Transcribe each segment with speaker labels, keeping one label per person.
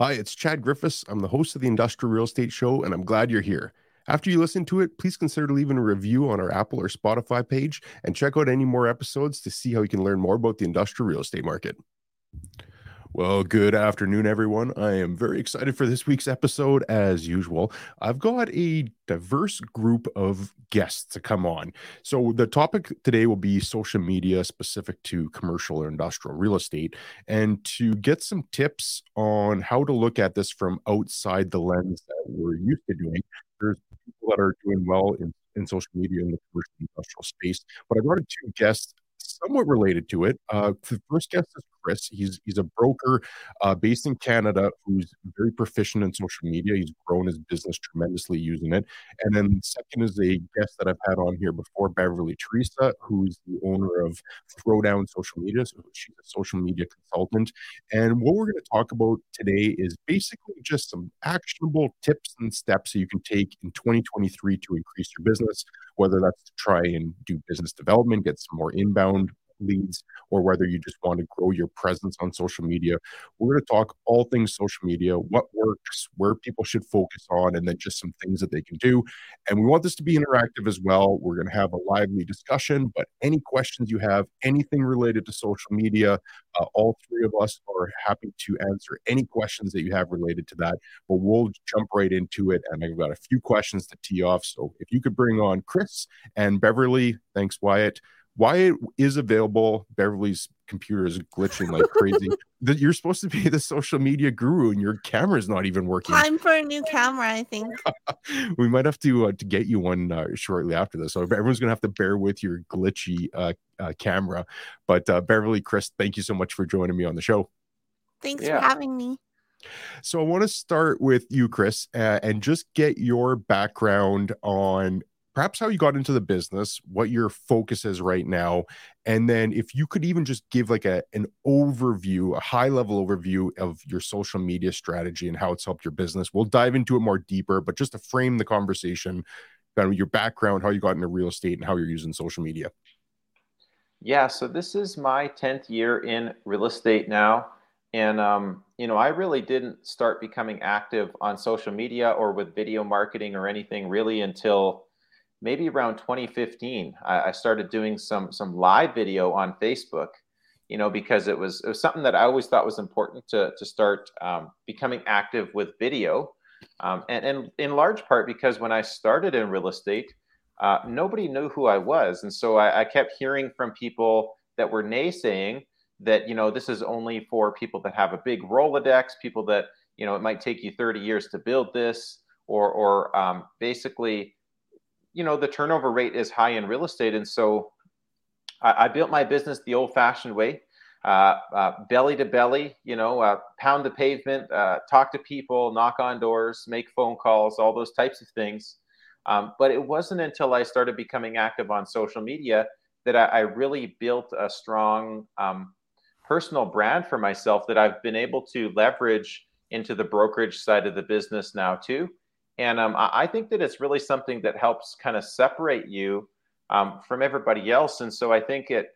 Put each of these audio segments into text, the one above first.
Speaker 1: Hi, it's Chad Griffiths. I'm the host of the Industrial Real Estate Show, and I'm glad you're here. After you listen to it, please consider leaving a review on our Apple or Spotify page and check out any more episodes to see how you can learn more about the industrial real estate market. Well, good afternoon, everyone. I am very excited for this week's episode. As usual, I've got a diverse group of guests to come on. So, the topic today will be social media specific to commercial or industrial real estate, and to get some tips on how to look at this from outside the lens that we're used to doing. There's people that are doing well in, in social media in the commercial industrial space, but I brought in two guests somewhat related to it. Uh, the first guest is Chris. He's he's a broker uh, based in Canada who's very proficient in social media. He's grown his business tremendously using it. And then second is a guest that I've had on here before, Beverley Theresa, who's the owner of Throwdown Social Media. So she's a social media consultant. And what we're going to talk about today is basically just some actionable tips and steps that you can take in 2023 to increase your business, whether that's to try and do business development, get some more inbound leads or whether you just want to grow your presence on social media. We're going to talk all things social media, what works, where people should focus on, and then just some things that they can do. And we want this to be interactive as well. We're going to have a lively discussion, but any questions you have, anything related to social media, uh, all three of us are happy to answer any questions that you have related to that. But we'll jump right into it. And I've got a few questions to tee off. So if you could bring on Chris and Beverley, thanks, Wyatt. Wyatt is available. Beverley's computer is glitching like crazy. that you're supposed to be the social media guru, and your camera's not even working.
Speaker 2: Time for a new camera, I think.
Speaker 1: we might have to uh, to get you one uh, shortly after this. So everyone's gonna have to bear with your glitchy uh, uh camera. But uh, Beverley, Chris, thank you so much for joining me on the show.
Speaker 2: Thanks yeah. for having me.
Speaker 1: So I want to start with you, Chris, uh, and just get your background on perhaps how you got into the business, what your focus is right now, and then if you could even just give like a an overview, a high level overview of your social media strategy and how it's helped your business. We'll dive into it more deeper, but just to frame the conversation, kind of your background, how you got into real estate, and how you're using social media.
Speaker 3: Yeah, so this is my 10th year in real estate now. And, um, you know, I really didn't start becoming active on social media or with video marketing or anything really until maybe around 2015, I, I, started doing some some live video on Facebook. You know, because it was it was something that I always thought was important to to start um, becoming active with video, um, and and in large part because when I started in real estate, uh, nobody knew who I was, and so I, I kept hearing from people that were naysaying that you know this is only for people that have a big Rolodex, people that you know it might take you 30 years to build this, or or um, basically you know the turnover rate is high in real estate, and so I, I built my business the old-fashioned way, uh, uh, belly to belly. You know, uh, pound the pavement, uh, talk to people, knock on doors, make phone calls, all those types of things. Um, but it wasn't until I started becoming active on social media that I, I really built a strong um, personal brand for myself that I've been able to leverage into the brokerage side of the business now too. And um, I think that it's really something that helps kind of separate you um, from everybody else. And so I think it,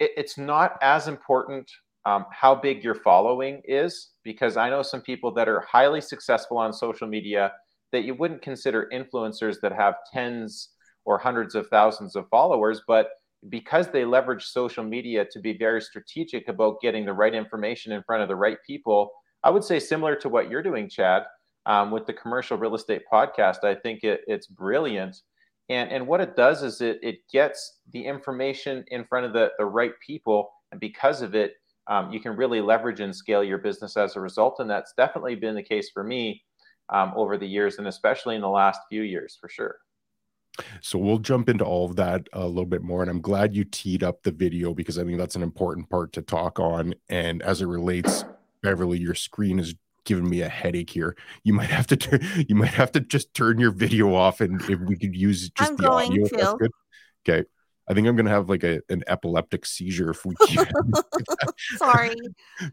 Speaker 3: it it's not as important um, how big your following is, because I know some people that are highly successful on social media that you wouldn't consider influencers that have tens or hundreds of thousands of followers, but because they leverage social media to be very strategic about getting the right information in front of the right people, I would say similar to what you're doing, Chad um, with the commercial real estate podcast. I think it, it's brilliant. And, and what it does is it, it gets the information in front of the, the right people. And because of it, um, you can really leverage and scale your business as a result. And that's definitely been the case for me um, over the years, and especially in the last few years for sure.
Speaker 1: So we'll jump into all of that a little bit more. And I'm glad you teed up the video because I think that's an important part to talk on. And as it relates, Beverley, your screen is giving me a headache here. You might have to turn. You might have to just turn your video off, and if we could use just
Speaker 2: I'm
Speaker 1: the audio,
Speaker 2: to.
Speaker 1: that's good. Okay. I think I'm gonna have like a, an epileptic seizure if we
Speaker 2: can't. Sorry.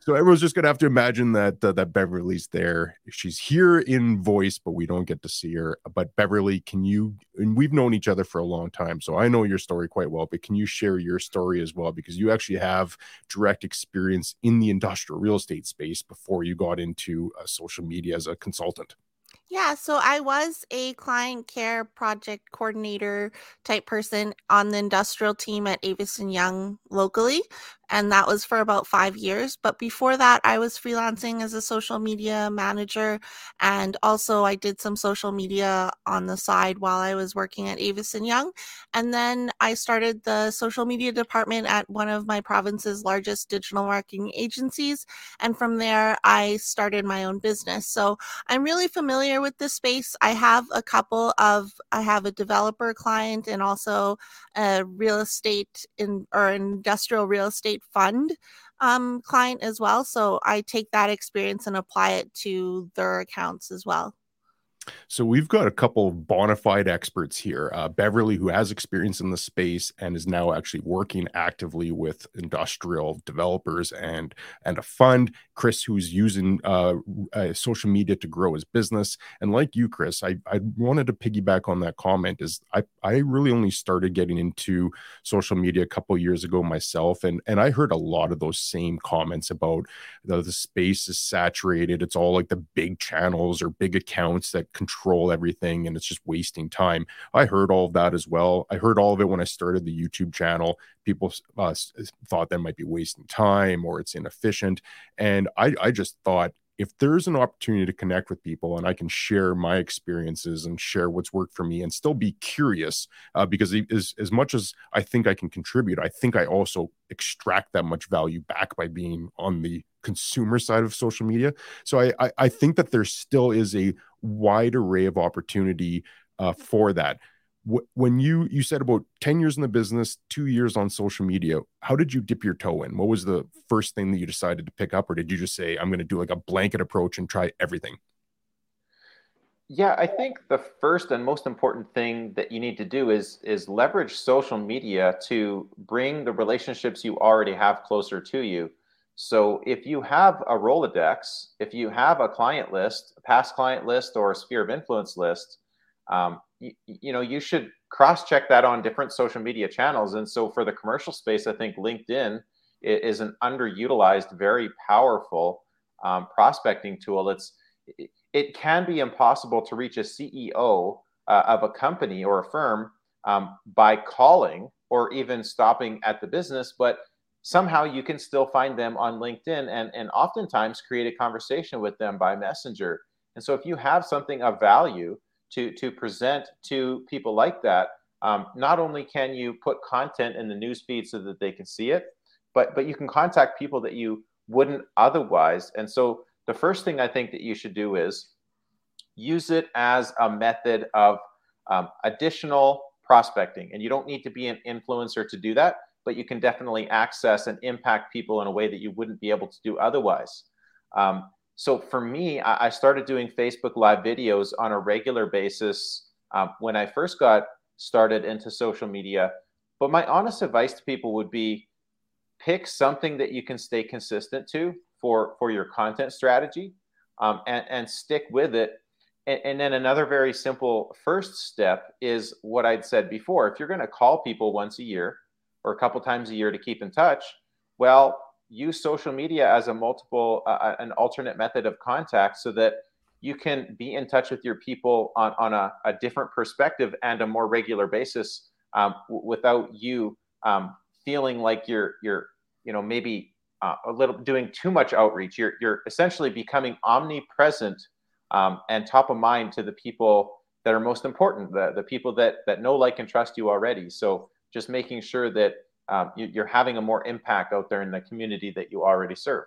Speaker 1: So everyone's just gonna have to imagine that uh, that Beverley's there. She's here in voice, but we don't get to see her. But Beverley, can you? And we've known each other for a long time, so I know your story quite well. But can you share your story as well? Because you actually have direct experience in the industrial real estate space before you got into uh, social media as a consultant.
Speaker 2: Yeah, so I was a client care project coordinator type person on the industrial team at Avison Young locally and that was for about five years. But before that, I was freelancing as a social media manager, and also I did some social media on the side while I was working at Avison Young. And then I started the social media department at one of my province's largest digital marketing agencies, and from there I started my own business. So I'm really familiar with this space. I have a couple of I have a developer client and also a real estate in or industrial real estate fund um, client as well. So I take that experience and apply it to their accounts as well.
Speaker 1: So we've got a couple of bona fide experts here. Uh, Beverley, who has experience in the space and is now actually working actively with industrial developers and and a fund. Chris, who's using uh, uh, social media to grow his business. And like you, Chris, I, I wanted to piggyback on that comment. Is I I really only started getting into social media a couple years ago myself, and and I heard a lot of those same comments about the, the space is saturated. It's all like the big channels or big accounts that control everything and it's just wasting time. I heard all of that as well. I heard all of it when I started the YouTube channel. People uh, thought that might be wasting time or it's inefficient. And I, I just thought if there's an opportunity to connect with people and I can share my experiences and share what's worked for me and still be curious, uh, because as, as much as I think I can contribute, I think I also extract that much value back by being on the consumer side of social media. So I, I, I think that there still is a wide array of opportunity uh, for that. When you you said about 10 years in the business two years on social media how did you dip your toe in? What was the first thing that you decided to pick up or did you just say i'm going to do like a blanket approach and try everything
Speaker 3: yeah i think the first and most important thing that you need to do is is leverage social media to bring the relationships you already have closer to you so if you have a rolodex if you have a client list a past client list or a sphere of influence list um, you, you know you should cross check that on different social media channels. And so for the commercial space i think linkedin is an underutilized very powerful um, prospecting tool. It's it can be impossible to reach a ceo uh, of a company or a firm um, by calling or even stopping at the business but somehow you can still find them on linkedin and, and oftentimes create a conversation with them by messenger and so if you have something of value to to present to people like that. Um, not only can you put content in the news feed so that they can see it, but but you can contact people that you wouldn't otherwise. And so the first thing I think that you should do is use it as a method of um, additional prospecting. And you don't need to be an influencer to do that, but you can definitely access and impact people in a way that you wouldn't be able to do otherwise. Um, so for me, I, started doing Facebook Live videos on a regular basis um, when I first got started into social media. But my honest advice to people would be pick something that you can stay consistent to for, for your content strategy um, and, and stick with it. And, and then another very simple first step is what I'd said before. If you're going to call people once a year or a couple times a year to keep in touch, well, use social media as a multiple uh, uh, an alternate method of contact so that you can be in touch with your people on, on a, a different perspective and a more regular basis um, w- without you um, feeling like you're you're you know maybe uh, a little doing too much outreach. You're you're essentially becoming omnipresent um, and top of mind to the people that are most important the, the people that that know like and trust you already. So just making sure that um, you, are having a more impact out there in the community that you already serve.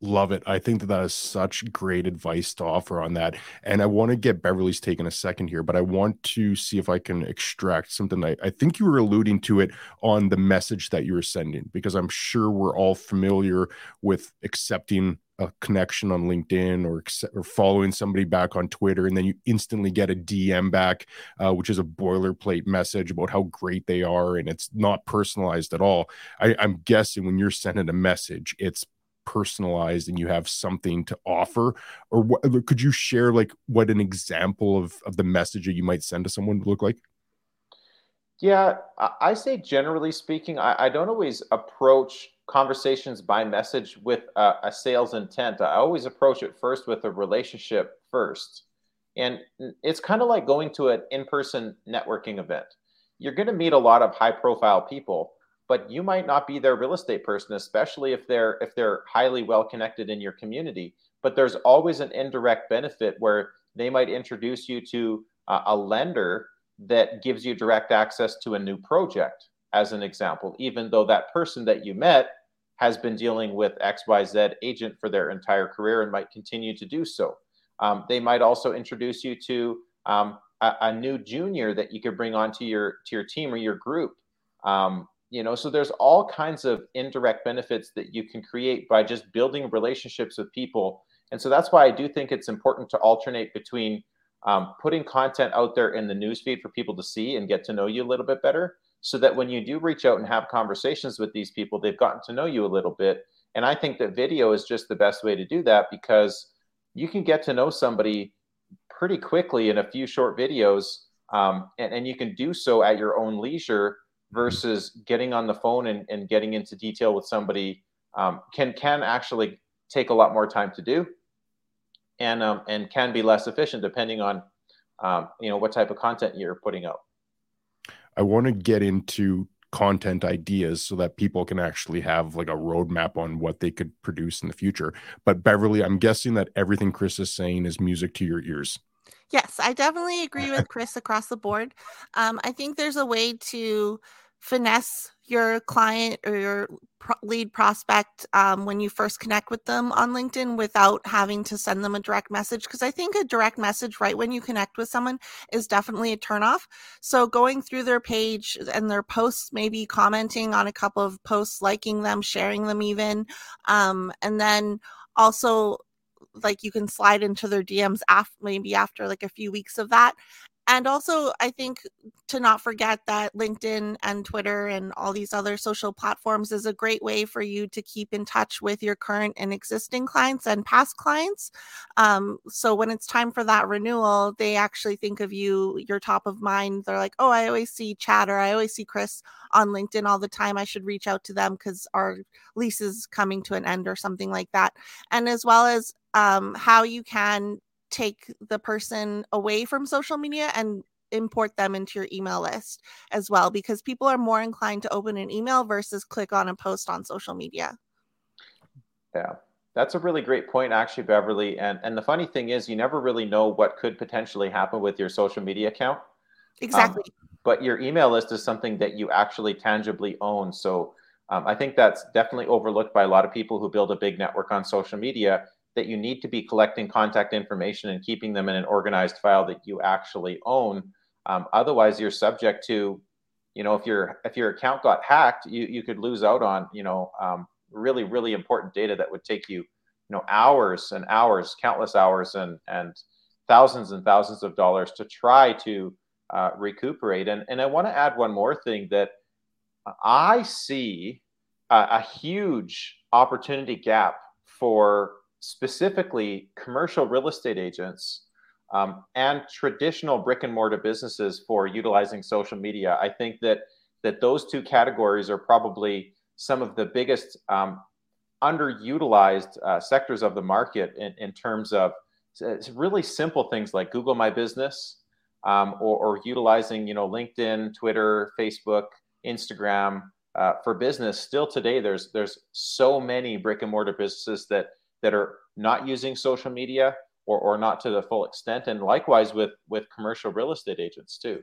Speaker 1: Love it. I think that that is such great advice to offer on that. And I want to get Beverly's take in a second here, but I want to see if I can extract something. I, I think you were alluding to it on the message that you were sending, because I'm sure we're all familiar with accepting a connection on LinkedIn or or following somebody back on Twitter, and then you instantly get a DM back, uh, which is a boilerplate message about how great they are, and it's not personalized at all. I, I'm guessing when you're sending a message, it's personalized and you have something to offer or what could you share like what an example of of the message that you might send to someone would look like
Speaker 3: yeah i say generally speaking i, I don't always approach conversations by message with a, a, sales intent. I always approach it first with a relationship first. And it's kind of like going to an in person networking event. You're going to meet a lot of high profile people, but you might not be their real estate person, especially if they're if they're highly well connected in your community. But there's always an indirect benefit where they might introduce you to a, a lender that gives you direct access to a new project as an example, even though that person that you met has been dealing with XYZ agent for their entire career and might continue to do so. Um, they might also introduce you to um, a, a, new junior that you could bring onto your to your team or your group. Um, you know, so there's all kinds of indirect benefits that you can create by just building relationships with people. And so that's why I do think it's important to alternate between um, putting content out there in the newsfeed for people to see and get to know you a little bit better, so that when you do reach out and have conversations with these people, they've gotten to know you a little bit. And I think that video is just the best way to do that because you can get to know somebody pretty quickly in a few short videos. Um, and, and you can do so at your own leisure versus getting on the phone and, and getting into detail with somebody um, can can actually take a lot more time to do and um, and can be less efficient depending on um, you know what type of content you're putting out
Speaker 1: I want to get into content ideas so that people can actually have like a roadmap on what they could produce in the future. But Beverley, I'm guessing that everything Chris is saying is music to your ears.
Speaker 2: Yes, I definitely agree with Chris across the board. Um, I think there's a way to finesse your client or your lead prospect um, when you first connect with them on LinkedIn without having to send them a direct message. Because I think a direct message right when you connect with someone is definitely a turnoff. So going through their page and their posts, maybe commenting on a couple of posts, liking them, sharing them even, um, and then also like you can slide into their DMs after maybe after like a few weeks of that and also i think to not forget that linkedin and twitter and all these other social platforms is a great way for you to keep in touch with your current and existing clients and past clients. Um, so when it's time for that renewal they actually think of you you're top of mind. They're like oh i always see chad or i always see chris on linkedin all the time. I should reach out to them because our lease is coming to an end or something like that. And as well as um, how you can take the person away from social media and import them into your email list as well because people are more inclined to open an email versus click on a post on social media.
Speaker 3: Yeah. That's a really great point actually Beverley and and the funny thing is you never really know what could potentially happen with your social media account.
Speaker 2: Exactly. Um,
Speaker 3: but your email list is something that you actually tangibly own so um, I think that's definitely overlooked by a lot of people who build a big network on social media that you need to be collecting contact information and keeping them in an organized file that you actually own. Um, otherwise, you're subject to, you know, if your if your account got hacked, you you could lose out on, you know, um, really really important data that would take you, you know, hours and hours, countless hours, and and thousands and thousands of dollars to try to uh, recuperate. And and I want to add one more thing that I see a, a huge opportunity gap for specifically commercial real estate agents um, and traditional brick and mortar businesses for utilizing social media. I think that that those two categories are probably some of the biggest um, underutilized uh, sectors of the market in, in terms of really simple things like Google My Business um, or, or, utilizing you know LinkedIn, Twitter, Facebook, Instagram uh, for business. Still today, there's there's so many brick and mortar businesses that that are not using social media or, or not to the full extent and likewise with with commercial real estate agents too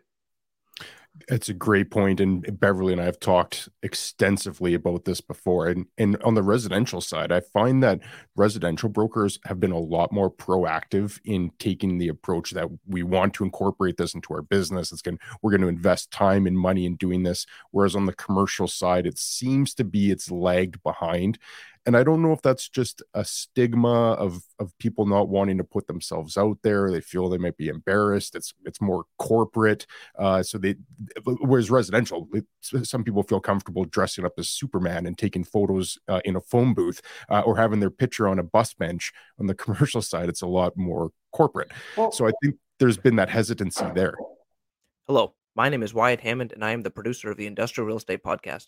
Speaker 1: it's a great point, and Beverley and I have talked extensively about this before. And and on the residential side, I find that residential brokers have been a lot more proactive in taking the approach that we want to incorporate this into our business. It's going we're going to invest time and money in doing this. Whereas on the commercial side, it seems to be it's lagged behind. And i don't know if that's just a stigma of of people not wanting to put themselves out there. They feel they might be embarrassed. It's it's more corporate. Uh, so they whereas residential some people feel comfortable dressing up as superman and taking photos uh, in a phone booth uh, or having their picture on a bus bench on the commercial side. It's a lot more corporate. Well, so i think there's been that hesitancy there.
Speaker 4: Hello my name is Wyatt Hammond, and I am the producer of the Industrial Real Estate Podcast.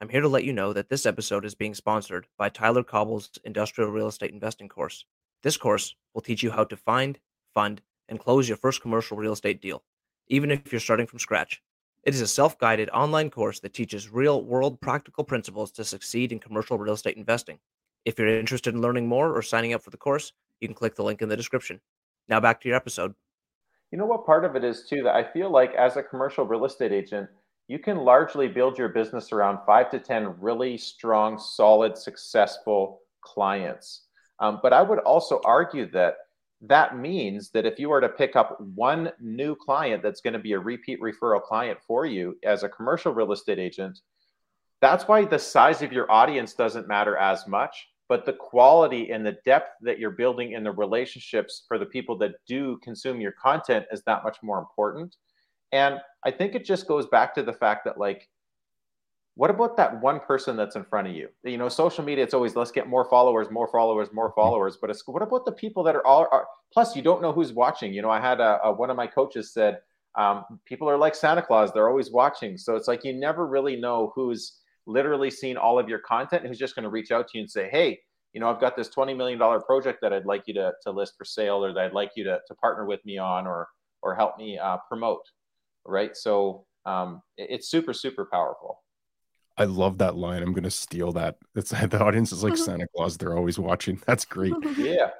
Speaker 4: I'm here to let you know that this episode is being sponsored by Tyler Cauble's Industrial Real Estate Investing course. This course will teach you how to find, fund, and close your first commercial real estate deal, even if you're starting from scratch. It is a self guided online course that teaches real world practical principles to succeed in commercial real estate investing. If you're interested in learning more or signing up for the course, you can click the link in the description. Now back to your episode.
Speaker 3: You know what part of it is too that I feel like as a commercial real estate agent, you can largely build your business around five to 10 really strong, solid, successful clients. Um, but I would also argue that that means that if you were to pick up one new client that's going to be a repeat referral client for you as a commercial real estate agent, that's why the size of your audience doesn't matter as much but the quality and the depth that you're building in the relationships for the people that do consume your content is that much more important. And I think it just goes back to the fact that, like, what about that one person that's in front of you? You know, social media, it's always let's get more followers, more followers, more mm-hmm. followers. But it's what about the people that are all, are, plus, you don't know who's watching. You know, I had a, a one of my coaches said, um, people are like Santa Claus, they're always watching. So it's like you never really know who's literally seen all of your content who's just going to reach out to you and say, hey, you know, I've got this $20 million project that I'd like you to, to list for sale or that I'd like you to, to partner with me on or, or help me uh, promote. Right. So um, it, it's super, super powerful.
Speaker 1: I love that line. I'm going to steal that. It's the audience is like Santa Claus. They're always watching. That's great.
Speaker 3: Yeah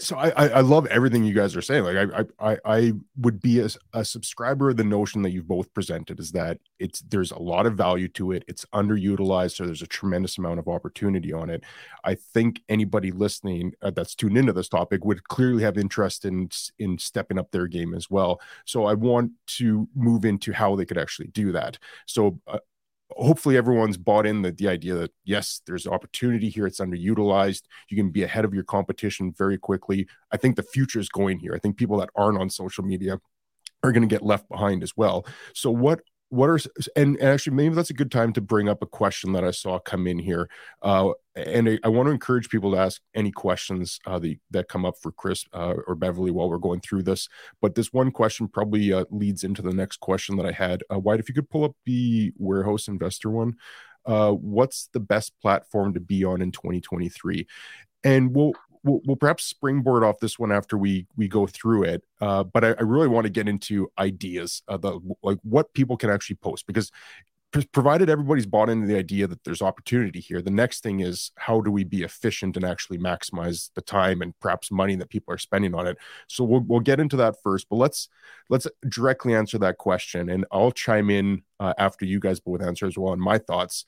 Speaker 1: so I, I love everything you guys are saying. Like I I I would be a, a subscriber of the notion that you've both presented is that it's there's a lot of value to it. It's underutilized, so there's a tremendous amount of opportunity on it. I think anybody listening uh, that's tuned into this topic would clearly have interest in in stepping up their game as well. So I want to move into how they could actually do that. So uh, hopefully everyone's bought in the, the idea that yes there's opportunity here. It's underutilized. You can be ahead of your competition very quickly. I think the future is going here. I think people that aren't on social media are going to get left behind as well. So what what are and, actually maybe that's a good time to bring up a question that I saw come in here, uh, and I, I, want to encourage people to ask any questions uh, the, that come up for Chris uh, or Beverley while we're going through this. But this one question probably uh, leads into the next question that I had. Uh, Wyatt, if you could pull up the warehouse investor one, uh, what's the best platform to be on in 2023? And we'll we'll, we'll perhaps springboard off this one after we we go through it. Uh, but I, I, really want to get into ideas, uh, the like what people can actually post because provided everybody's bought into the idea that there's opportunity here the next thing is how do we be efficient and actually maximize the time and perhaps money that people are spending on it so we'll, we'll get into that first but let's let's directly answer that question and i'll chime in uh, after you guys both answer as well on my thoughts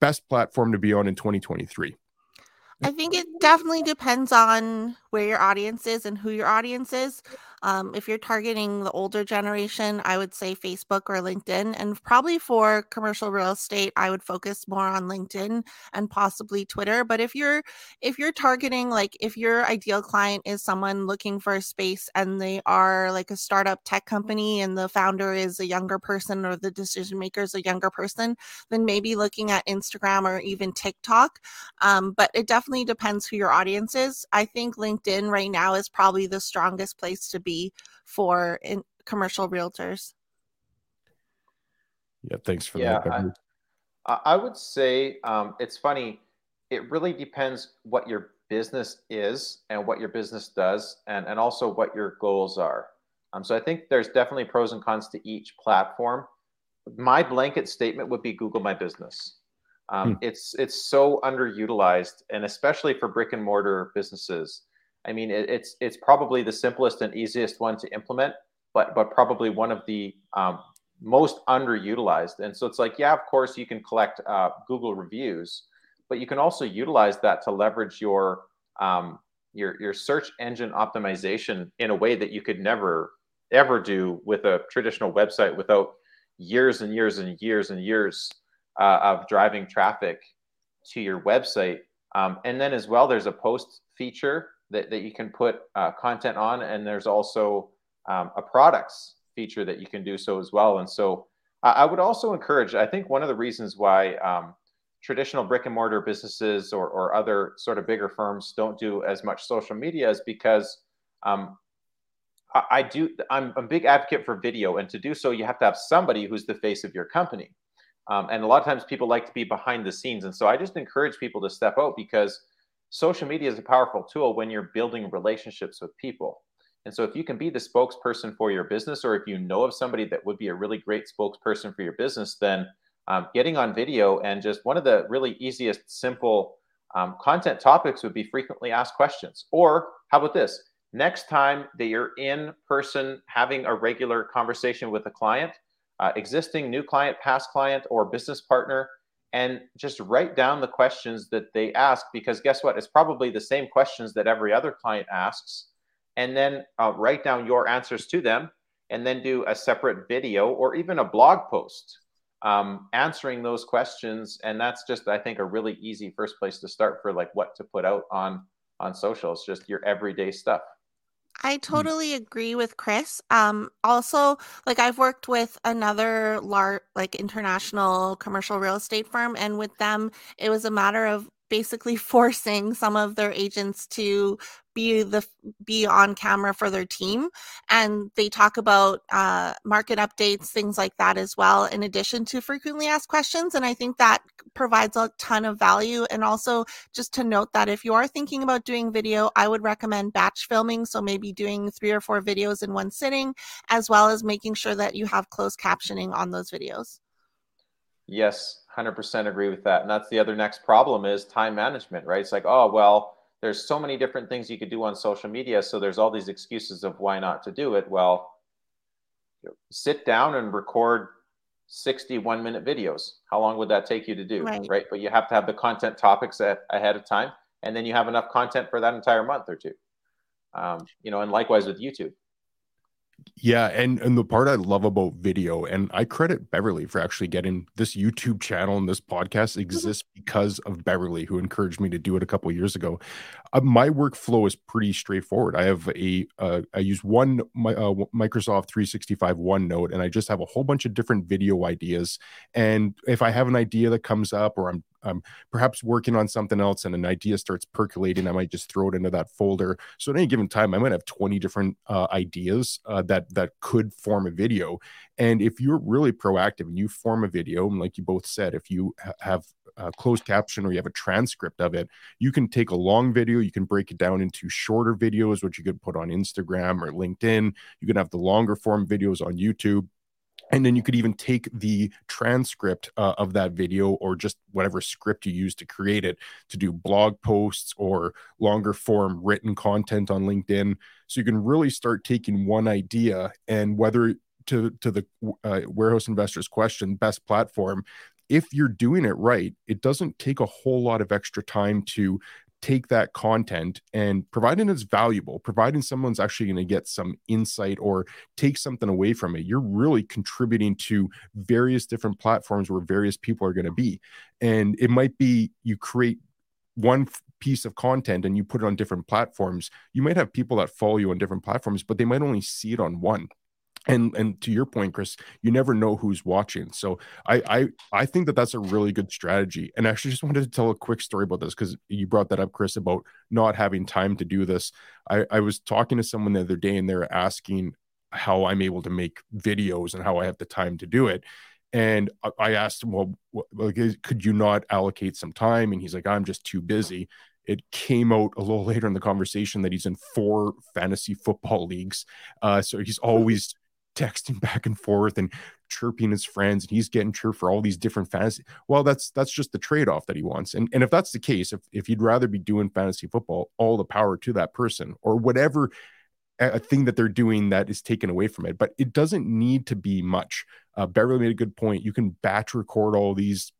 Speaker 1: best platform to be on in 2023
Speaker 2: I think it definitely depends on where your audience is and who your audience is. Um, if you're targeting the older generation, I would say Facebook or LinkedIn. And probably for commercial real estate, I would focus more on LinkedIn and possibly Twitter. But if you're if you're targeting like if your ideal client is someone looking for a space and they are like a startup tech company and the founder is a younger person or the decision maker is a younger person, then maybe looking at Instagram or even TikTok. Um, but it definitely depends who your audience is. I think LinkedIn right now is probably the strongest place to be for in commercial realtors.
Speaker 1: Yeah, thanks for yeah, that.
Speaker 3: I, I, would say um, it's funny. It really depends what your business is and what your business does, and, and also what your goals are. Um, so I think there's definitely pros and cons to each platform. My blanket statement would be Google My Business. Um, hmm. It's it's so underutilized, and especially for brick and mortar businesses. I mean, it, it's it's probably the simplest and easiest one to implement, but but probably one of the um, most underutilized. And so it's like, yeah, of course, you can collect uh, Google reviews, but you can also utilize that to leverage your um, your your search engine optimization in a way that you could never ever do with a traditional website without years and years and years and years uh, of driving traffic to your website Um, and then as well, there's a post feature that, that you can put uh, content on, and there's also um, a products feature that you can do so as well. And so I would also encourage, I think one of the reasons why um, traditional brick and mortar businesses or, or other sort of bigger firms don't do as much social media is because um, I, I, do, I'm a big advocate for video. And to do so, you have to have somebody who's the face of your company. Um, and a lot of times people like to be behind the scenes. And so I just encourage people to step out because social media is a powerful tool when you're building relationships with people. And so if you can be the spokesperson for your business, or if you know of somebody that would be a really great spokesperson for your business, then um, getting on video and just one of the really easiest, simple um, content topics would be frequently asked questions. Or how about this? Next time that you're in person having a regular conversation with a client, uh, existing new client, past client, or business partner, and just write down the questions that they ask because guess what? It's probably the same questions that every other client asks. And then uh, write down your answers to them and then do a separate video or even a blog post um, answering those questions. And that's just, I think, a really easy first place to start for like what to put out on on social. It's just your everyday stuff.
Speaker 2: I hmm. totally agree with Chris. Um, also, like I've worked with another large, like international commercial real estate firm, and with them, it was a matter of basically forcing some of their agents to be the be on camera for their team and they talk about uh, market updates things like that as well in addition to frequently asked questions and i think that provides a ton of value and also just to note that if you are thinking about doing video i would recommend batch filming so maybe doing three or four videos in one sitting as well as making sure that you have closed captioning on those videos.
Speaker 3: Yes 100% agree with that and that's the other next problem is time management right? It's like oh well there's so many different things you could do on social media so there's all these excuses of why not to do it. Well sit down and record 61 minute videos. How long would that take you to do right, right? but you have to have the content topics at, ahead of time and then you have enough content for that entire month or two. Um, you know and likewise with youtube
Speaker 1: yeah, and and the part I love about video, and I credit Beverley for actually getting this YouTube channel and this podcast mm-hmm. exists because of Beverley, who encouraged me to do it a couple years ago. Uh, my workflow is pretty straightforward. I have a uh, I use one my, uh, Microsoft 365 OneNote, and I just have a whole bunch of different video ideas. And if I have an idea that comes up, or I'm I'm perhaps working on something else and an idea starts percolating, I might just throw it into that folder. So at any given time, I might have 20 different uh, ideas uh, that that could form a video. And if you're really proactive and you form a video, and like you both said, if you ha- have a closed caption or you have a transcript of it, you can take a long video, you can break it down into shorter videos, which you could put on Instagram or LinkedIn. You can have the longer form videos on YouTube and then you could even take the transcript uh, of that video or just whatever script you use to create it to do blog posts or longer form written content on linkedin. So you can really start taking one idea and whether to to the uh, warehouse investors question best platform if you're doing it right it doesn't take a whole lot of extra time to take that content and providing it's valuable, providing someone's actually going to get some insight or take something away from it, you're really contributing to various different platforms where various people are going to be. And it might be you create one piece of content and you put it on different platforms. You might have people that follow you on different platforms, but they might only see it on one and and to your point chris you never know who's watching. So i i i think that that's a really good strategy. And I actually just wanted to tell a quick story about this because you brought that up chris about not having time to do this. I i was talking to someone the other day and they're asking how i'm able to make videos and how i have the time to do it. And i asked him well could you not allocate some time? And he's like i'm just too busy. It came out a little later in the conversation that he's in four fantasy football leagues. Uh, so he's always texting back and forth and chirping his friends and he's getting chirped for all these different fantasy well that's that's just the trade-off that he wants. And and if that's the case if, if you'd rather be doing fantasy football all the power to that person or whatever a thing that they're doing that is taken away from it. But it doesn't need to be much. Uh, beverley made a good point. You can batch record all these.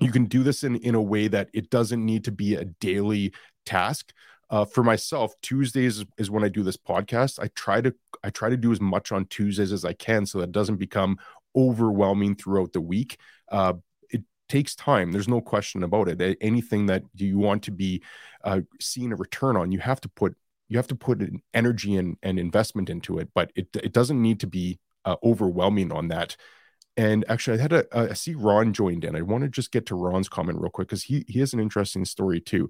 Speaker 1: You can do this in in a way that it doesn't need to be a daily task uh, for myself tuesdays is when i do this podcast i try to i try to do as much on tuesdays as i can so that doesn't become overwhelming throughout the week uh, it takes time. There's no question about it. Anything that you want to be uh, seeing a return on, you have to put you have to put energy and, and investment into it. But it it doesn't need to be uh, overwhelming on that. And actually, I had a I see Ron joined in. I want to just get to Ron's comment real quick because he he has an interesting story too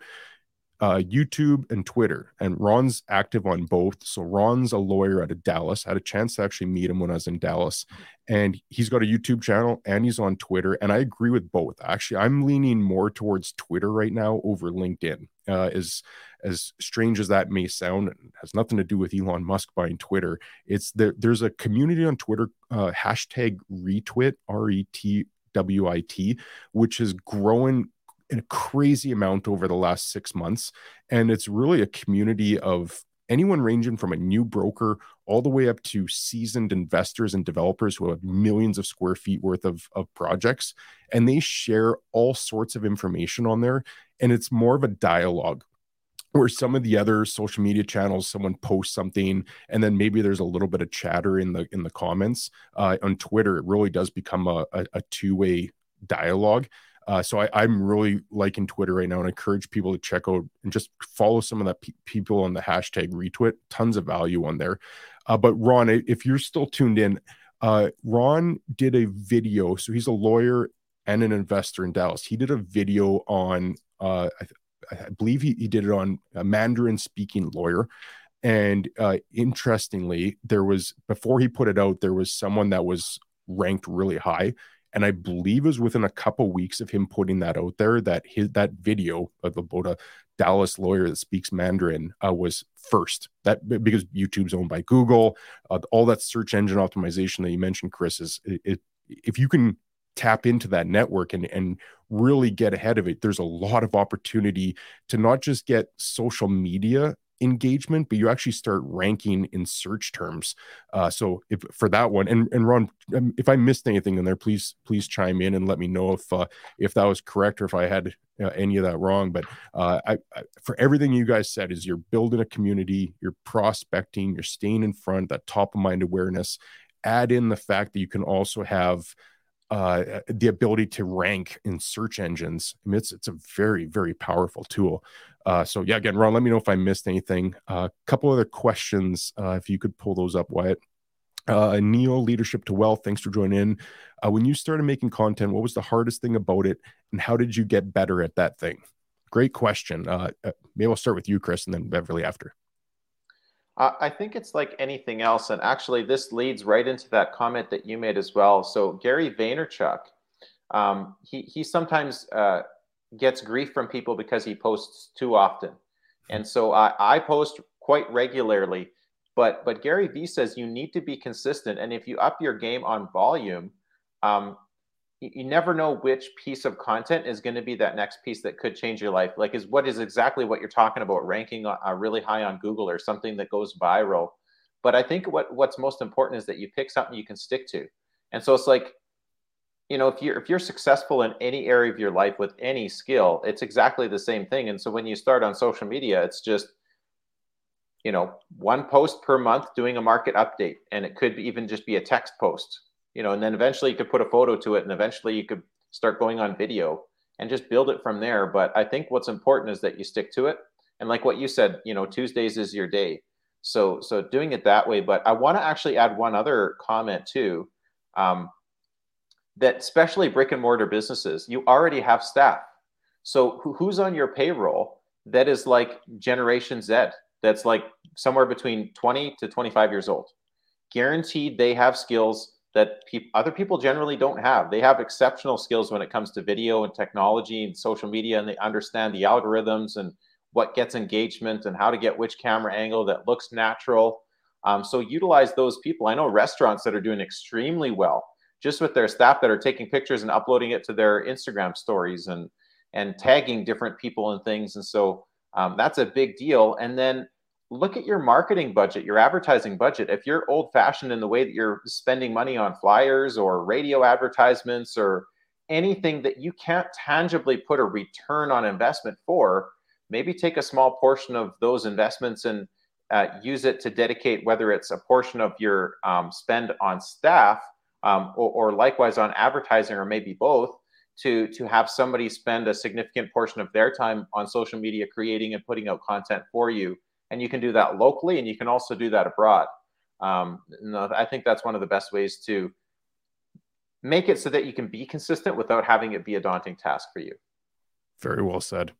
Speaker 1: uh, YouTube and Twitter, and Ron's active on both. So Ron's a lawyer out of Dallas. I had a chance to actually meet him when I was in Dallas, and he's got a YouTube channel and he's on Twitter. And I agree with both. Actually, I'm leaning more towards Twitter right now over LinkedIn. Uh, as as strange as that may sound, has nothing to do with Elon Musk buying Twitter. It's there. There's a community on Twitter, uh, hashtag retwit R E T W I T, which is growing in a crazy amount over the last six months. And it's really a community of anyone ranging from a new broker all the way up to seasoned investors and developers who have millions of square feet worth of, of projects. And they share all sorts of information on there. And it's more of a dialogue where some of the other social media channels someone posts something and then maybe there's a little bit of chatter in the in the comments uh, on twitter it really does become a, a, a two-way dialogue uh, so I, am really liking Twitter right now, and I encourage people to check out and just follow some of the pe- people on the hashtag retwit. Tons of value on there. Uh, but Ron, if you're still tuned in, uh, Ron did a video. So he's a lawyer and an investor in Dallas. He did a video on, uh, I, I, believe he, he did it on a Mandarin speaking lawyer. And uh, interestingly, there was before he put it out, there was someone that was ranked really high and I believe it was within a couple weeks of him putting that out there that his that video of about a Dallas lawyer that speaks Mandarin uh, was first. That because YouTube's owned by Google, uh, all that search engine optimization that you mentioned, Chris, is it, it, if you can tap into that network and and really get ahead of it there's a lot of opportunity to not just get social media engagement, but you actually start ranking in search terms. Uh, so if for that one, and and Ron, um, if I missed anything in there, please please chime in and let me know if uh, if that was correct or if I had uh, any of that wrong. But uh, I, I, for everything you guys said, is you're building a community, you're prospecting, you're staying in front, that top of mind awareness. Add in the fact that you can also have uh, the ability to rank in search engines. I mean, it's it's a very very powerful tool. Uh, so yeah, again, Ron, let me know if I missed anything. A uh, couple other questions, uh, if you could pull those up, Wyatt. Uh, Neil, leadership to wealth. Thanks for joining in. Uh, when you started making content, what was the hardest thing about it, and how did you get better at that thing? Great question. Uh, uh maybe I'll start with you, Chris, and then Beverley after.
Speaker 3: I think it's like anything else, and actually, this leads right into that comment that you made as well. So Gary Vaynerchuk, um, he he sometimes uh, gets grief from people because he posts too often. And so I, I post quite regularly, but but Gary Vee says you need to be consistent. And if you up your game on volume, um, you, never know which piece of content is going to be that next piece that could change your life. Like is what is exactly what you're talking about, ranking uh, really high on Google or something that goes viral. But I think what what's most important is that you pick something you can stick to. And so it's like you know if you're if you're successful in any area of your life with any skill it's exactly the same thing and so when you start on social media it's just you know one post per month doing a market update and it could even just be a text post you know and then eventually you could put a photo to it and eventually you could start going on video and just build it from there. But i think what's important is that you stick to it. And like what you said you know tuesdays is your day. So so doing it that way. But i want to actually add one other comment too um, that especially brick and mortar businesses, you already have staff. So who, who's on your payroll that is like Generation Z, that's like somewhere between 20 to 25 years old? Guaranteed they have skills that pe- other people generally don't have. They have exceptional skills when it comes to video and technology and social media, and they understand the algorithms and what gets engagement and how to get which camera angle that looks natural. Um, so utilize those people. I know restaurants that are doing extremely well just with their staff that are taking pictures and uploading it to their Instagram stories and and tagging different people and things. And so um, that's a big deal. And then look at your marketing budget, your advertising budget. If you're old fashioned in the way that you're spending money on flyers or radio advertisements or anything that you can't tangibly put a return on investment for, maybe take a small portion of those investments and uh, use it to dedicate, whether it's a portion of your um, spend on staff um, or, or, likewise on advertising or maybe both to to have somebody spend a significant portion of their time on social media creating and putting out content for you and you can do that locally and you can also do that abroad. Um, i think that's one of the best ways to make it so that you can be consistent without having it be a daunting task for you.
Speaker 1: Very well said.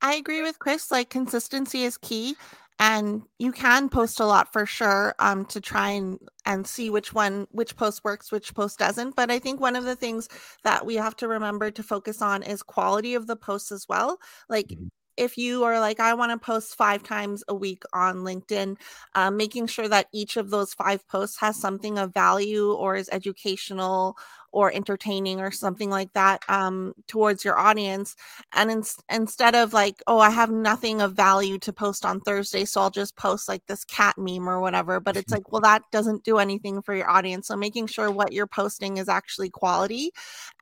Speaker 2: I agree with chris like consistency is key and you can post a lot for sure um, to try and and see which one which post works which post doesn't. But i think one of the things that we have to remember to focus on is quality of the posts as well. Like mm-hmm if you are like, I want to post five times a week on LinkedIn, um, making sure that each of those five posts has something of value or is educational or entertaining or something like that um, towards your audience. And in, instead of like, oh, I have nothing of value to post on Thursday, so I'll just post like this cat meme or whatever. But it's like, well, that doesn't do anything for your audience. So making sure what you're posting is actually quality,